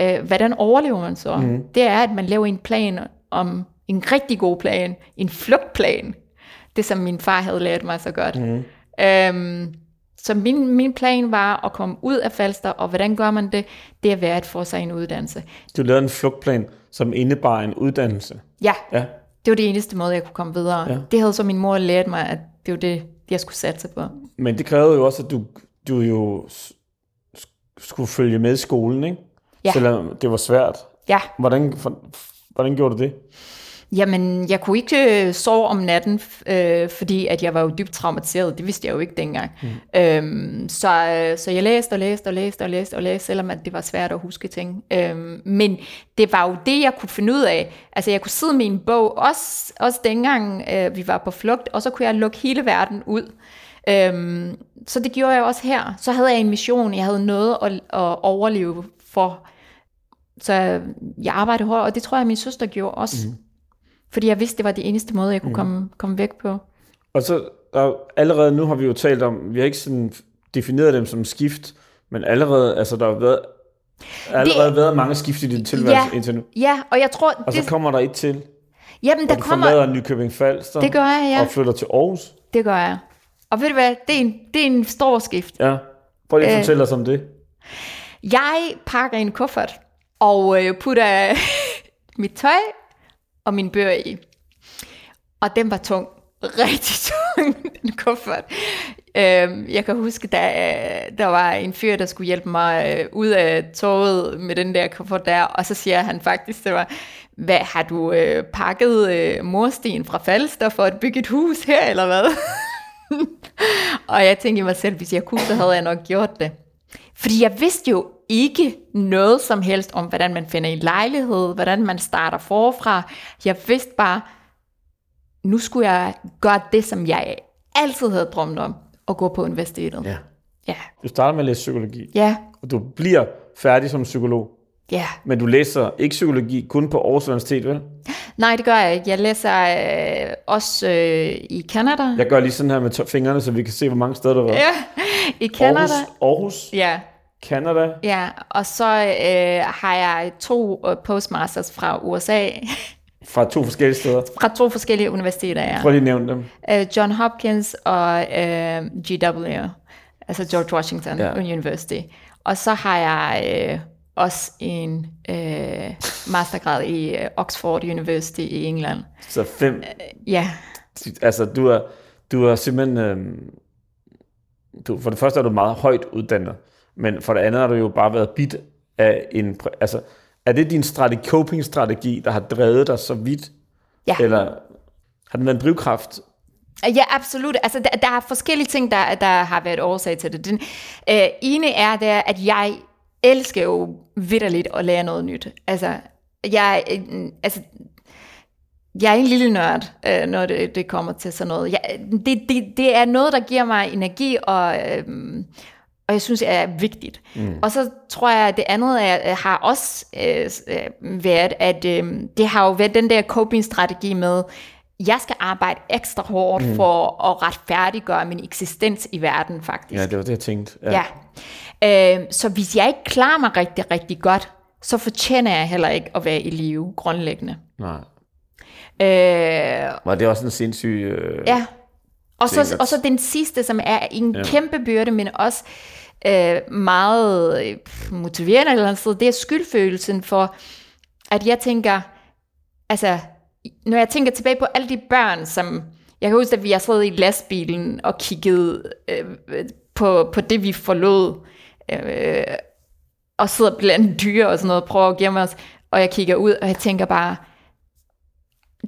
øh, hvordan overlever man så? Mm. Det er, at man laver en plan om en rigtig god plan, en flugtplan. Det, som min far havde lært mig så godt. Mm. Øhm, så min, min plan var at komme ud af Falster, og hvordan gør man det? Det er værd at få sig en uddannelse. Du lavede en flugtplan, som indebar en uddannelse? Ja, ja. det var det eneste måde, jeg kunne komme videre. Ja. Det havde så min mor lært mig, at det var det, jeg skulle satse på. Men det krævede jo også, at du, du jo skulle følge med i skolen, ikke? Ja. Selvom det var svært. Ja. Hvordan, hvordan gjorde du det? Jamen, jeg kunne ikke øh, sove om natten, øh, fordi at jeg var jo dybt traumatiseret. Det vidste jeg jo ikke dengang. Mm. Øhm, så, øh, så jeg læste og læste og læste og læste og læste, selvom at det var svært at huske ting. Øhm, men det var jo det, jeg kunne finde ud af. Altså, jeg kunne sidde med en bog, også, også dengang øh, vi var på flugt, og så kunne jeg lukke hele verden ud. Øhm, så det gjorde jeg også her. Så havde jeg en mission, jeg havde noget at, at overleve for. Så jeg arbejdede hårdt, og det tror jeg, min søster gjorde også. Mm. Fordi jeg vidste, det var det eneste måde, jeg kunne mm. komme, komme væk på. Og så og allerede nu har vi jo talt om, vi har ikke sådan defineret dem som skift, men allerede, altså der har været, allerede det, været mange skift i din tilværelse ja, indtil nu. Ja, og jeg tror... Og så det, kommer der et til, jamen, der du kommer, forlader Nykøbing Falster Det gør jeg, ja. og flytter til Aarhus. Det gør jeg. Og ved du hvad, det er en, det er en stor skift. Ja, prøv lige at Øh. fortælle os om det. Jeg pakker en kuffert og øh, putter mit tøj og mine bøger i. Og den var tung. Rigtig tung, den kuffert. Øhm, jeg kan huske, da der var en fyr, der skulle hjælpe mig øh, ud af toget med den der kuffert der, og så siger han faktisk, det var, hvad har du øh, pakket øh, morsten fra Falster for at bygge et hus her, eller hvad? og jeg tænkte mig selv, hvis jeg kunne, så havde jeg nok gjort det. Fordi jeg vidste jo ikke noget som helst om, hvordan man finder en lejlighed, hvordan man starter forfra. Jeg vidste bare, nu skulle jeg gøre det, som jeg altid havde drømt om, at gå på universitetet. Ja. Ja, Du starter med at læse psykologi, ja, og du bliver færdig som psykolog. ja. Men du læser ikke psykologi kun på Aarhus Universitet, vel? Nej, det gør jeg ikke. Jeg læser øh, også øh, i Canada. Jeg gør lige sådan her med to- fingrene, så vi kan se, hvor mange steder der var. Ja, i Canada. Aarhus, Aarhus, Ja, Canada, ja. Og så øh, har jeg to øh, postmasters fra USA, fra to forskellige steder. fra to forskellige universiteter, ja. Prøv lige at nævne dem. Øh, John Hopkins og øh, GW, altså George Washington Ja. University. Og så har jeg øh, også en øh, mastergrad i øh, Oxford University i England. Så fem. Ja, Altså, du er, du er simpelthen... Øhm, du, for det første er du meget højt uddannet, men for det andet har du jo bare været bit af en... Altså, er det din strategi, coping-strategi, der har drevet dig så vidt? Ja. Eller har den været en drivkraft? Ja, absolut. Altså, der, der er forskellige ting, der, der har været årsag til det. Den øh, ene er, det er, at jeg elsker jo vidderligt at lære noget nyt. Altså, jeg, øh, altså, jeg er en lille nørd, øh, når det, det kommer til sådan noget. Jeg, det, det, det er noget, der giver mig energi, og, øh, og jeg synes, det er vigtigt. Mm. Og så tror jeg, at det andet er, har også øh, øh, været, at øh, det har jo været den der coping-strategi med, jeg skal arbejde ekstra hårdt mm. for at retfærdiggøre min eksistens i verden, faktisk. Ja, det var det, jeg tænkte. Ja. ja. Øh, så hvis jeg ikke klarer mig rigtig, rigtig godt, så fortjener jeg heller ikke at være i live, grundlæggende. Nej. Øh, Var det også en sindssyg... Øh... ja. Og så, og så den sidste, som er en ja. kæmpe byrde, men også øh, meget motiverende eller andet sted, det er skyldfølelsen for, at jeg tænker, altså, når jeg tænker tilbage på alle de børn, som, jeg kan huske, at vi har siddet i lastbilen og kigget øh, på, på det, vi forlod, øh, og sidder blandt dyr og sådan noget, prøver at gemme os, og jeg kigger ud, og jeg tænker bare,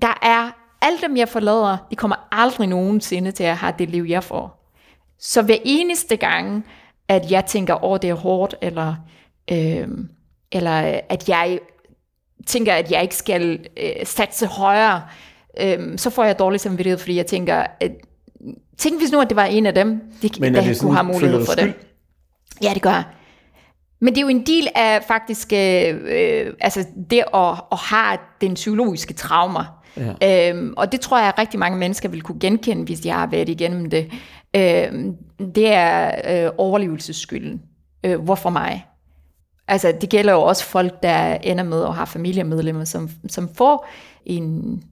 der er alle dem, jeg forlader, de kommer aldrig nogensinde til at have det liv, jeg får. Så hver eneste gang, at jeg tænker, åh, det er hårdt, eller, øh, eller at jeg tænker, at jeg ikke skal øh, satse højere, øh, så får jeg dårlig samvittighed, fordi jeg tænker, at, tænk hvis nu, at det var en af dem, de, Men er der det kunne have mulighed for det. Ja, det gør jeg. Men det er jo en del af faktisk øh, altså det at, at have den psykologiske traumer. Ja. Øhm, og det tror jeg, at rigtig mange mennesker vil kunne genkende, hvis de har været igennem det. Øhm, det er øh, overlevelsesskylden. Øh, hvorfor mig? Altså, det gælder jo også folk, der ender med at have familiemedlemmer, som, som får en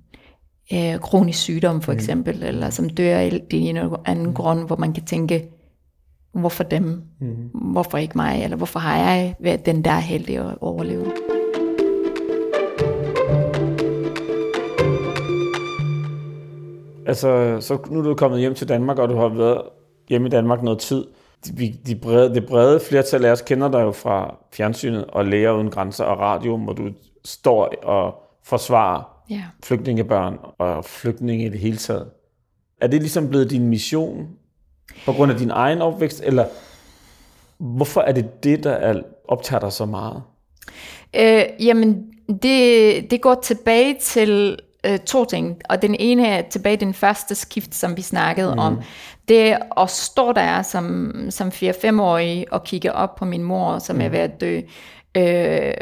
øh, kronisk sygdom, for eksempel, mm. eller som dør af ene eller anden grund, hvor man kan tænke, hvorfor dem? Mm. Hvorfor ikke mig? Eller hvorfor har jeg været den, der er heldig at overleve? Altså, så nu er du kommet hjem til Danmark, og du har været hjemme i Danmark noget tid. De, de brede, det brede flertal af os kender dig jo fra fjernsynet og Læger Uden Grænser og radio, hvor du står og forsvarer Ja. flygtningebørn og flygtninge i det hele taget. Er det ligesom blevet din mission på grund af din egen opvækst, eller hvorfor er det det, der er, optager dig så meget? Øh, jamen, det, det går tilbage til øh, to ting, og den ene er tilbage den første skift, som vi snakkede mm. om. Det at stå der som, som 4-5-årig og kigge op på min mor, som mm. er ved at dø, øh,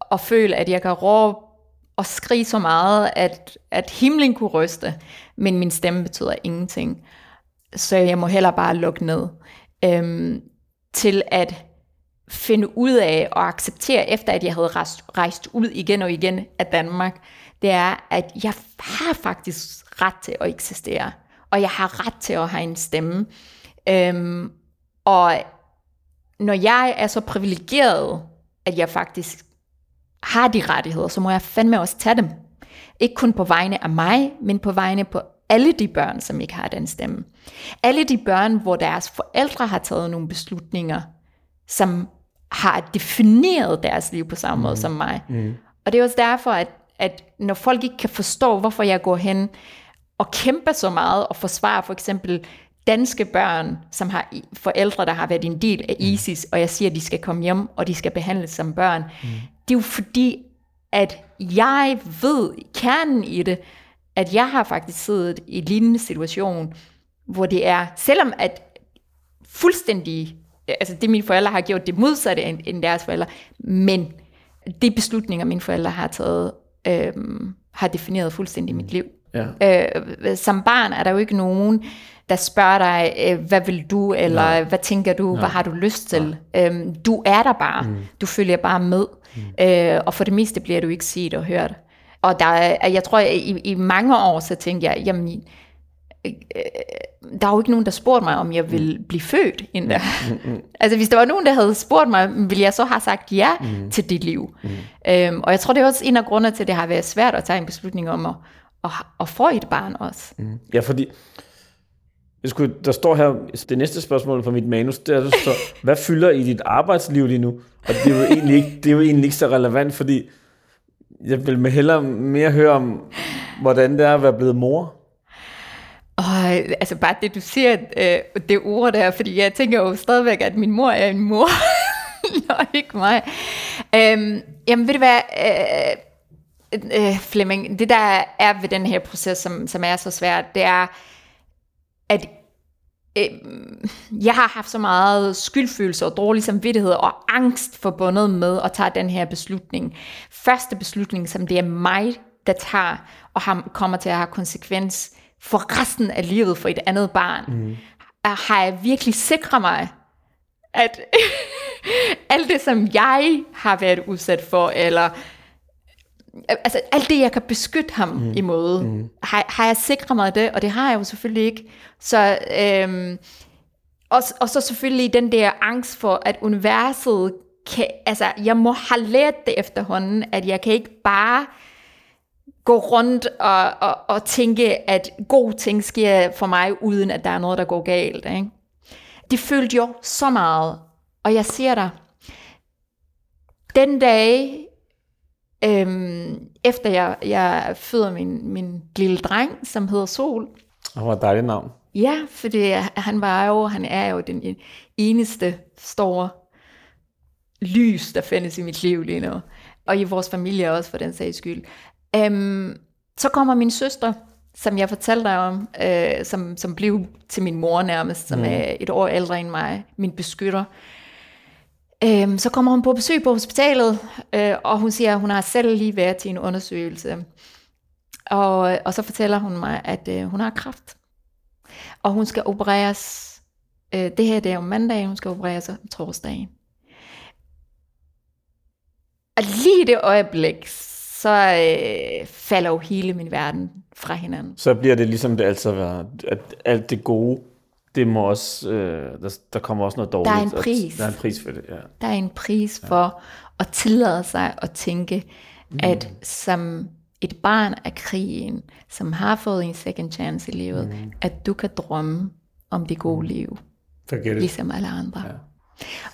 og føle, at jeg kan råbe og skrige så meget, at, at himlen kunne ryste, men min stemme betyder ingenting. Så jeg må heller bare lukke ned. Øhm, til at finde ud af og acceptere, efter at jeg havde rejst, rejst ud igen og igen af Danmark, det er, at jeg har faktisk ret til at eksistere. Og jeg har ret til at have en stemme. Øhm, og når jeg er så privilegeret, at jeg faktisk har de rettigheder, så må jeg fandme også tage dem. Ikke kun på vegne af mig, men på vegne på alle de børn, som ikke har den stemme. Alle de børn, hvor deres forældre har taget nogle beslutninger, som har defineret deres liv på samme mm. måde som mig. Mm. Og det er også derfor, at, at når folk ikke kan forstå, hvorfor jeg går hen og kæmper så meget og forsvarer for eksempel danske børn, som har forældre, der har været en del af ISIS, og jeg siger, at de skal komme hjem, og de skal behandles som børn. Mm. Det er jo fordi, at jeg ved kernen i det, at jeg har faktisk siddet i en lignende situation, hvor det er, selvom at fuldstændig, altså det mine forældre har gjort, det modsatte end, end deres forældre, men de beslutninger, mine forældre har taget, øhm, har defineret fuldstændig mit liv. Ja. Øh, som barn er der jo ikke nogen, der spørger dig, øh, hvad vil du, eller Nej. hvad tænker du, Nej. hvad har du lyst til. Øhm, du er der bare, mm. du følger bare med, mm. øh, og for det meste bliver du ikke set og hørt. Og der er, jeg tror, i, i mange år, så tænkte jeg, jamen, øh, der er jo ikke nogen, der spurgte mig, om jeg ville blive født inden der. Mm, mm. altså hvis der var nogen, der havde spurgt mig, ville jeg så have sagt ja mm. til dit liv. Mm. Øhm, og jeg tror, det er også en af grundene til, at det har været svært at tage en beslutning om at, at, at få et barn også. Mm. Ja, fordi jeg skulle, der står her, det næste spørgsmål fra mit manus, det er, der står, hvad fylder i dit arbejdsliv lige nu? Og det er jo egentlig ikke, det er jo egentlig ikke så relevant, fordi jeg vil med hellere mere høre om, hvordan det er at være blevet mor. Og altså bare det, du siger, øh, det ord der, fordi jeg tænker jo stadigvæk, at min mor er en mor, og ikke mig. Øhm, jamen ved du hvad, øh, øh, Flemming, det der er ved den her proces, som, som er så svært, det er, at øh, jeg har haft så meget skyldfølelse og dårlig samvittighed og angst forbundet med at tage den her beslutning. Første beslutning, som det er mig, der tager, og har, kommer til at have konsekvens for resten af livet for et andet barn, mm. har jeg virkelig sikret mig, at alt det, som jeg har været udsat for, eller altså alt det, jeg kan beskytte ham mm. imod, mm. Har, har jeg sikret mig det, og det har jeg jo selvfølgelig ikke. Så, øhm, og, og så selvfølgelig den der angst for, at universet kan, altså jeg må have lært det efterhånden, at jeg kan ikke bare gå rundt og, og, og tænke, at gode ting sker for mig, uden at der er noget, der går galt. Ikke? Det følte jo så meget, og jeg siger dig, den dag, Øhm, efter jeg, jeg føder min, min lille dreng, som hedder Sol. Og hvor dejligt navn. Ja, fordi han var jo, han er jo den eneste store lys, der findes i mit liv lige nu. Og i vores familie også, for den sags skyld. Øhm, så kommer min søster, som jeg fortalte dig om, øh, som, som blev til min mor nærmest, som mm. er et år ældre end mig, min beskytter. Øhm, så kommer hun på besøg på hospitalet, øh, og hun siger, at hun har selv lige været til en undersøgelse. Og, og så fortæller hun mig, at øh, hun har kræft. Og hun skal opereres, øh, det her det er om mandag, hun skal opereres om torsdagen. Og lige det øjeblik, så øh, falder jo hele min verden fra hinanden. Så bliver det ligesom det altid har været, at alt det gode det må også, øh, der, der kommer også noget dårligt. Der er en pris. Der er en pris for det, ja. Der er en pris for ja. at tillade sig at tænke, mm. at som et barn af krigen, som har fået en second chance i livet, mm. at du kan drømme om det gode mm. liv. Forget ligesom alle andre. Ja.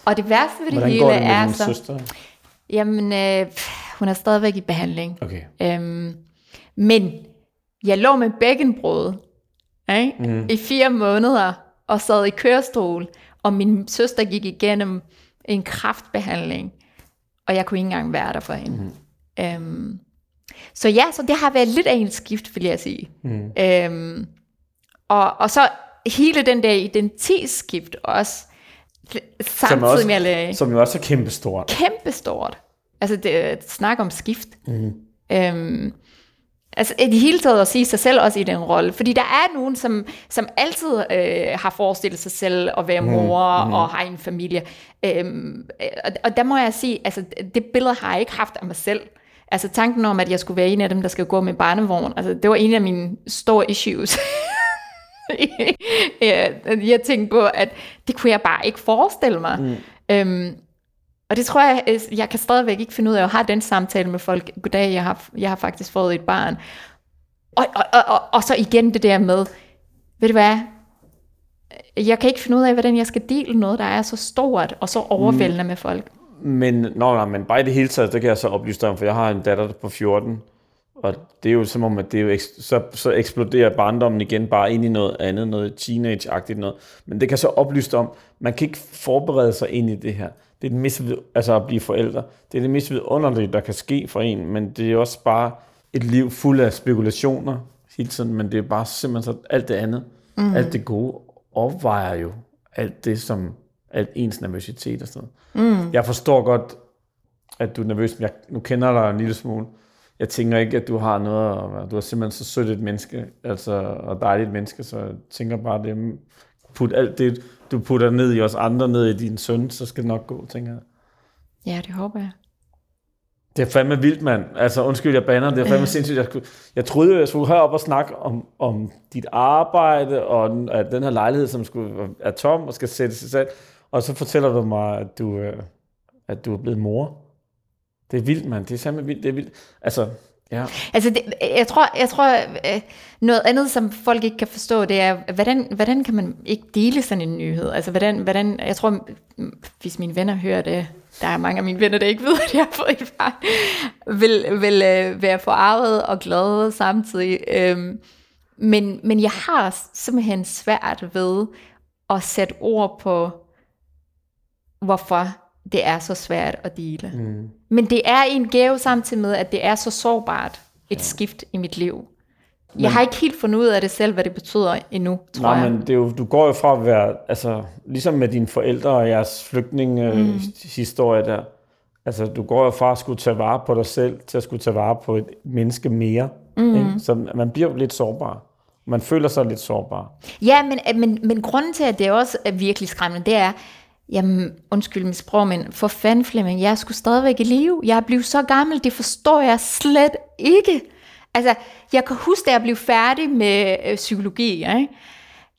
Og det værste ved det Hvordan hele er så... Søster? Jamen, øh, hun er stadigvæk i behandling. Okay. Øhm, Men jeg lå med bækkenbrud ikke? Mm. i fire måneder og sad i kørestol, og min søster gik igennem en kraftbehandling, og jeg kunne ikke engang være der for hende. Mm. Øhm, så ja, så det har været lidt af en skift, vil jeg sige. Mm. Øhm, og, og så hele den der identitetsskift også, samtidig også, med at Som jo også er kæmpestort. Kæmpestort. Altså, det, snak om skift. Mm. Øhm, altså, i det hele taget at sige sig selv også i den rolle. Fordi der er nogen, som, som altid øh, har forestillet sig selv at være mor mm. Mm. og har en familie. Øhm, og, og der må jeg sige, altså, det billede har jeg ikke haft af mig selv. Altså tanken om, at jeg skulle være en af dem, der skal gå med barnevogn, altså det var en af mine store issues. jeg tænkte på, at det kunne jeg bare ikke forestille mig. Mm. Øhm, og det tror jeg, øh, jeg kan stadigvæk ikke finde ud af at have den samtale med folk. Goddag, jeg har, jeg har faktisk fået et barn. Og, og, og, og, og så igen det der med, ved du hvad, jeg kan ikke finde ud af, hvordan jeg skal dele noget, der er så stort og så overvældende mm. med folk. Men, nå, nej, men bare i det hele taget, det kan jeg så oplyse dig om, for jeg har en datter på 14, og det er jo som om, at det er jo så, så eksploderer barndommen igen bare ind i noget andet, noget teenage-agtigt noget. Men det kan så oplyse om, man kan ikke forberede sig ind i det her. Det er det mest, altså at blive forældre. Det er det mest vidunderlige, der kan ske for en, men det er også bare et liv fuld af spekulationer hele tiden, men det er bare simpelthen så alt det andet, mm. alt det gode opvejer jo alt det, som alt ens nervøsitet og sådan noget. Mm. Jeg forstår godt, at du er nervøs, men jeg nu kender dig en lille smule. Jeg tænker ikke, at du har noget, at du er simpelthen så sødt et menneske, altså, og dejligt menneske, så jeg tænker bare, det put alt det, du putter ned i os andre, ned i din søn, så skal det nok gå, tænker jeg. Ja, det håber jeg. Det er fandme vildt, mand. Altså, undskyld, jeg bander. Det er fandme sindssygt. Jeg, jeg troede, jeg skulle herop og snakke om, om dit arbejde, og at den her lejlighed, som skulle, er tom og skal sættes i salg. Og så fortæller du mig, at du, øh, at du er blevet mor. Det er vildt, mand. Det er simpelthen vildt. Det er vildt. Altså, ja. Altså, det, jeg tror, jeg tror øh, noget andet, som folk ikke kan forstå, det er, hvordan, hvordan kan man ikke dele sådan en nyhed? Altså, hvordan, hvordan, jeg tror, hvis mine venner hører det, der er mange af mine venner, der ikke ved, at jeg har fået et barn, vil, vil øh, være forarvet og glad samtidig. Øhm, men, men jeg har simpelthen svært ved at sætte ord på, hvorfor det er så svært at dele. Mm. Men det er en gave samtidig med, at det er så sårbart et ja. skift i mit liv. Men, jeg har ikke helt fundet ud af det selv, hvad det betyder endnu, tror nej, jeg. men det er jo, du går jo fra at være, altså, ligesom med dine forældre og jeres flygtningehistorie mm. der, altså, du går jo fra at skulle tage vare på dig selv, til at skulle tage vare på et menneske mere. Mm. Ikke? Så man bliver jo lidt sårbar. Man føler sig lidt sårbar. Ja, men, men, men grunden til, at det også er virkelig skræmmende, det er, Jamen, undskyld mit sprog, men for fanden Flemming, jeg skulle stadigvæk i live. Jeg er blevet så gammel, det forstår jeg slet ikke. Altså, jeg kan huske, da jeg blev færdig med øh, psykologi, ikke?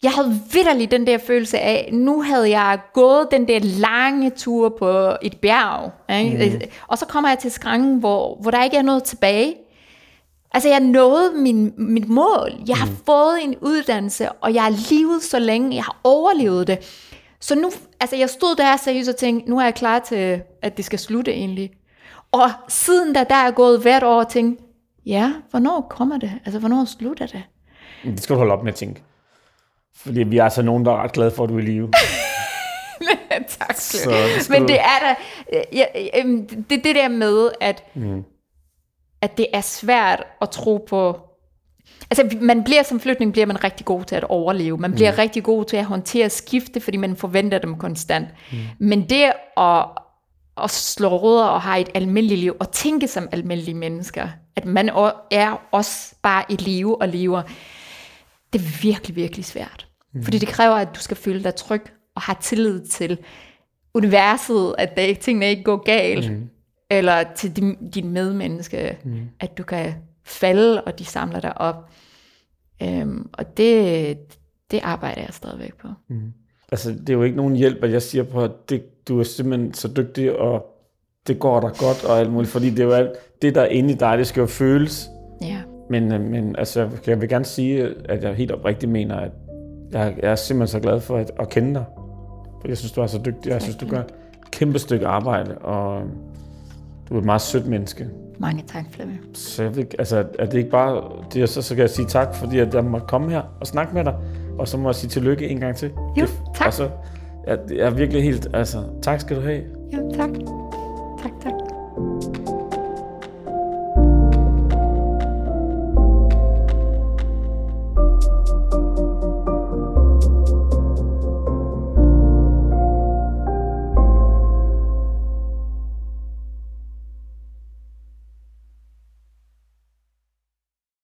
jeg havde vidderligt den der følelse af, nu havde jeg gået den der lange tur på et bjerg, ikke? Mm. og så kommer jeg til skranken, hvor, hvor der ikke er noget tilbage. Altså, jeg nåede min, mit mål. Jeg har mm. fået en uddannelse, og jeg har levet så længe. Jeg har overlevet det. Så nu, altså jeg stod der seriøst og tænkte, nu er jeg klar til, at det skal slutte egentlig. Og siden da, der er gået hvert år og tænkt, ja, hvornår kommer det? Altså, hvornår slutter det? Det skal du holde op med at tænke. Fordi vi er altså nogen, der er ret glade for, at du er i live. tak, så det Men det er da, ja, det, det der med, at, mm. at det er svært at tro på, Altså, man bliver som flygtning, bliver man rigtig god til at overleve. Man bliver mm. rigtig god til at håndtere skifte, fordi man forventer dem konstant. Mm. Men det at, at slå rødder og have et almindeligt liv, og tænke som almindelige mennesker, at man er også bare i live og lever, det er virkelig, virkelig svært. Mm. Fordi det kræver, at du skal føle dig tryg og have tillid til universet, at der, tingene ikke går galt, mm. eller til din, din medmenneske, mm. at du kan falde, og de samler dig op. Øhm, og det, det arbejder jeg stadigvæk på. Mm. Altså, det er jo ikke nogen hjælp, at jeg siger på, at det, du er simpelthen så dygtig, og det går dig godt og alt muligt, fordi det er jo alt, det, der er inde i dig, det skal jo føles. Ja. Men, øh, men altså, jeg vil gerne sige, at jeg helt oprigtigt mener, at jeg, jeg er simpelthen så glad for at, at kende dig. For jeg synes, du er så dygtig, jeg synes, du gør et kæmpe stykke arbejde, og du er et meget sødt menneske. Mange tak, Flemming. Så jeg ved, altså, er det ikke bare... Det, er så, så kan jeg sige tak, fordi at jeg måtte komme her og snakke med dig. Og så må jeg sige tillykke en gang til. Jo, Det- tak. Og så, jeg, jeg er virkelig helt... Altså, tak skal du have. Jo, tak. Tak, tak.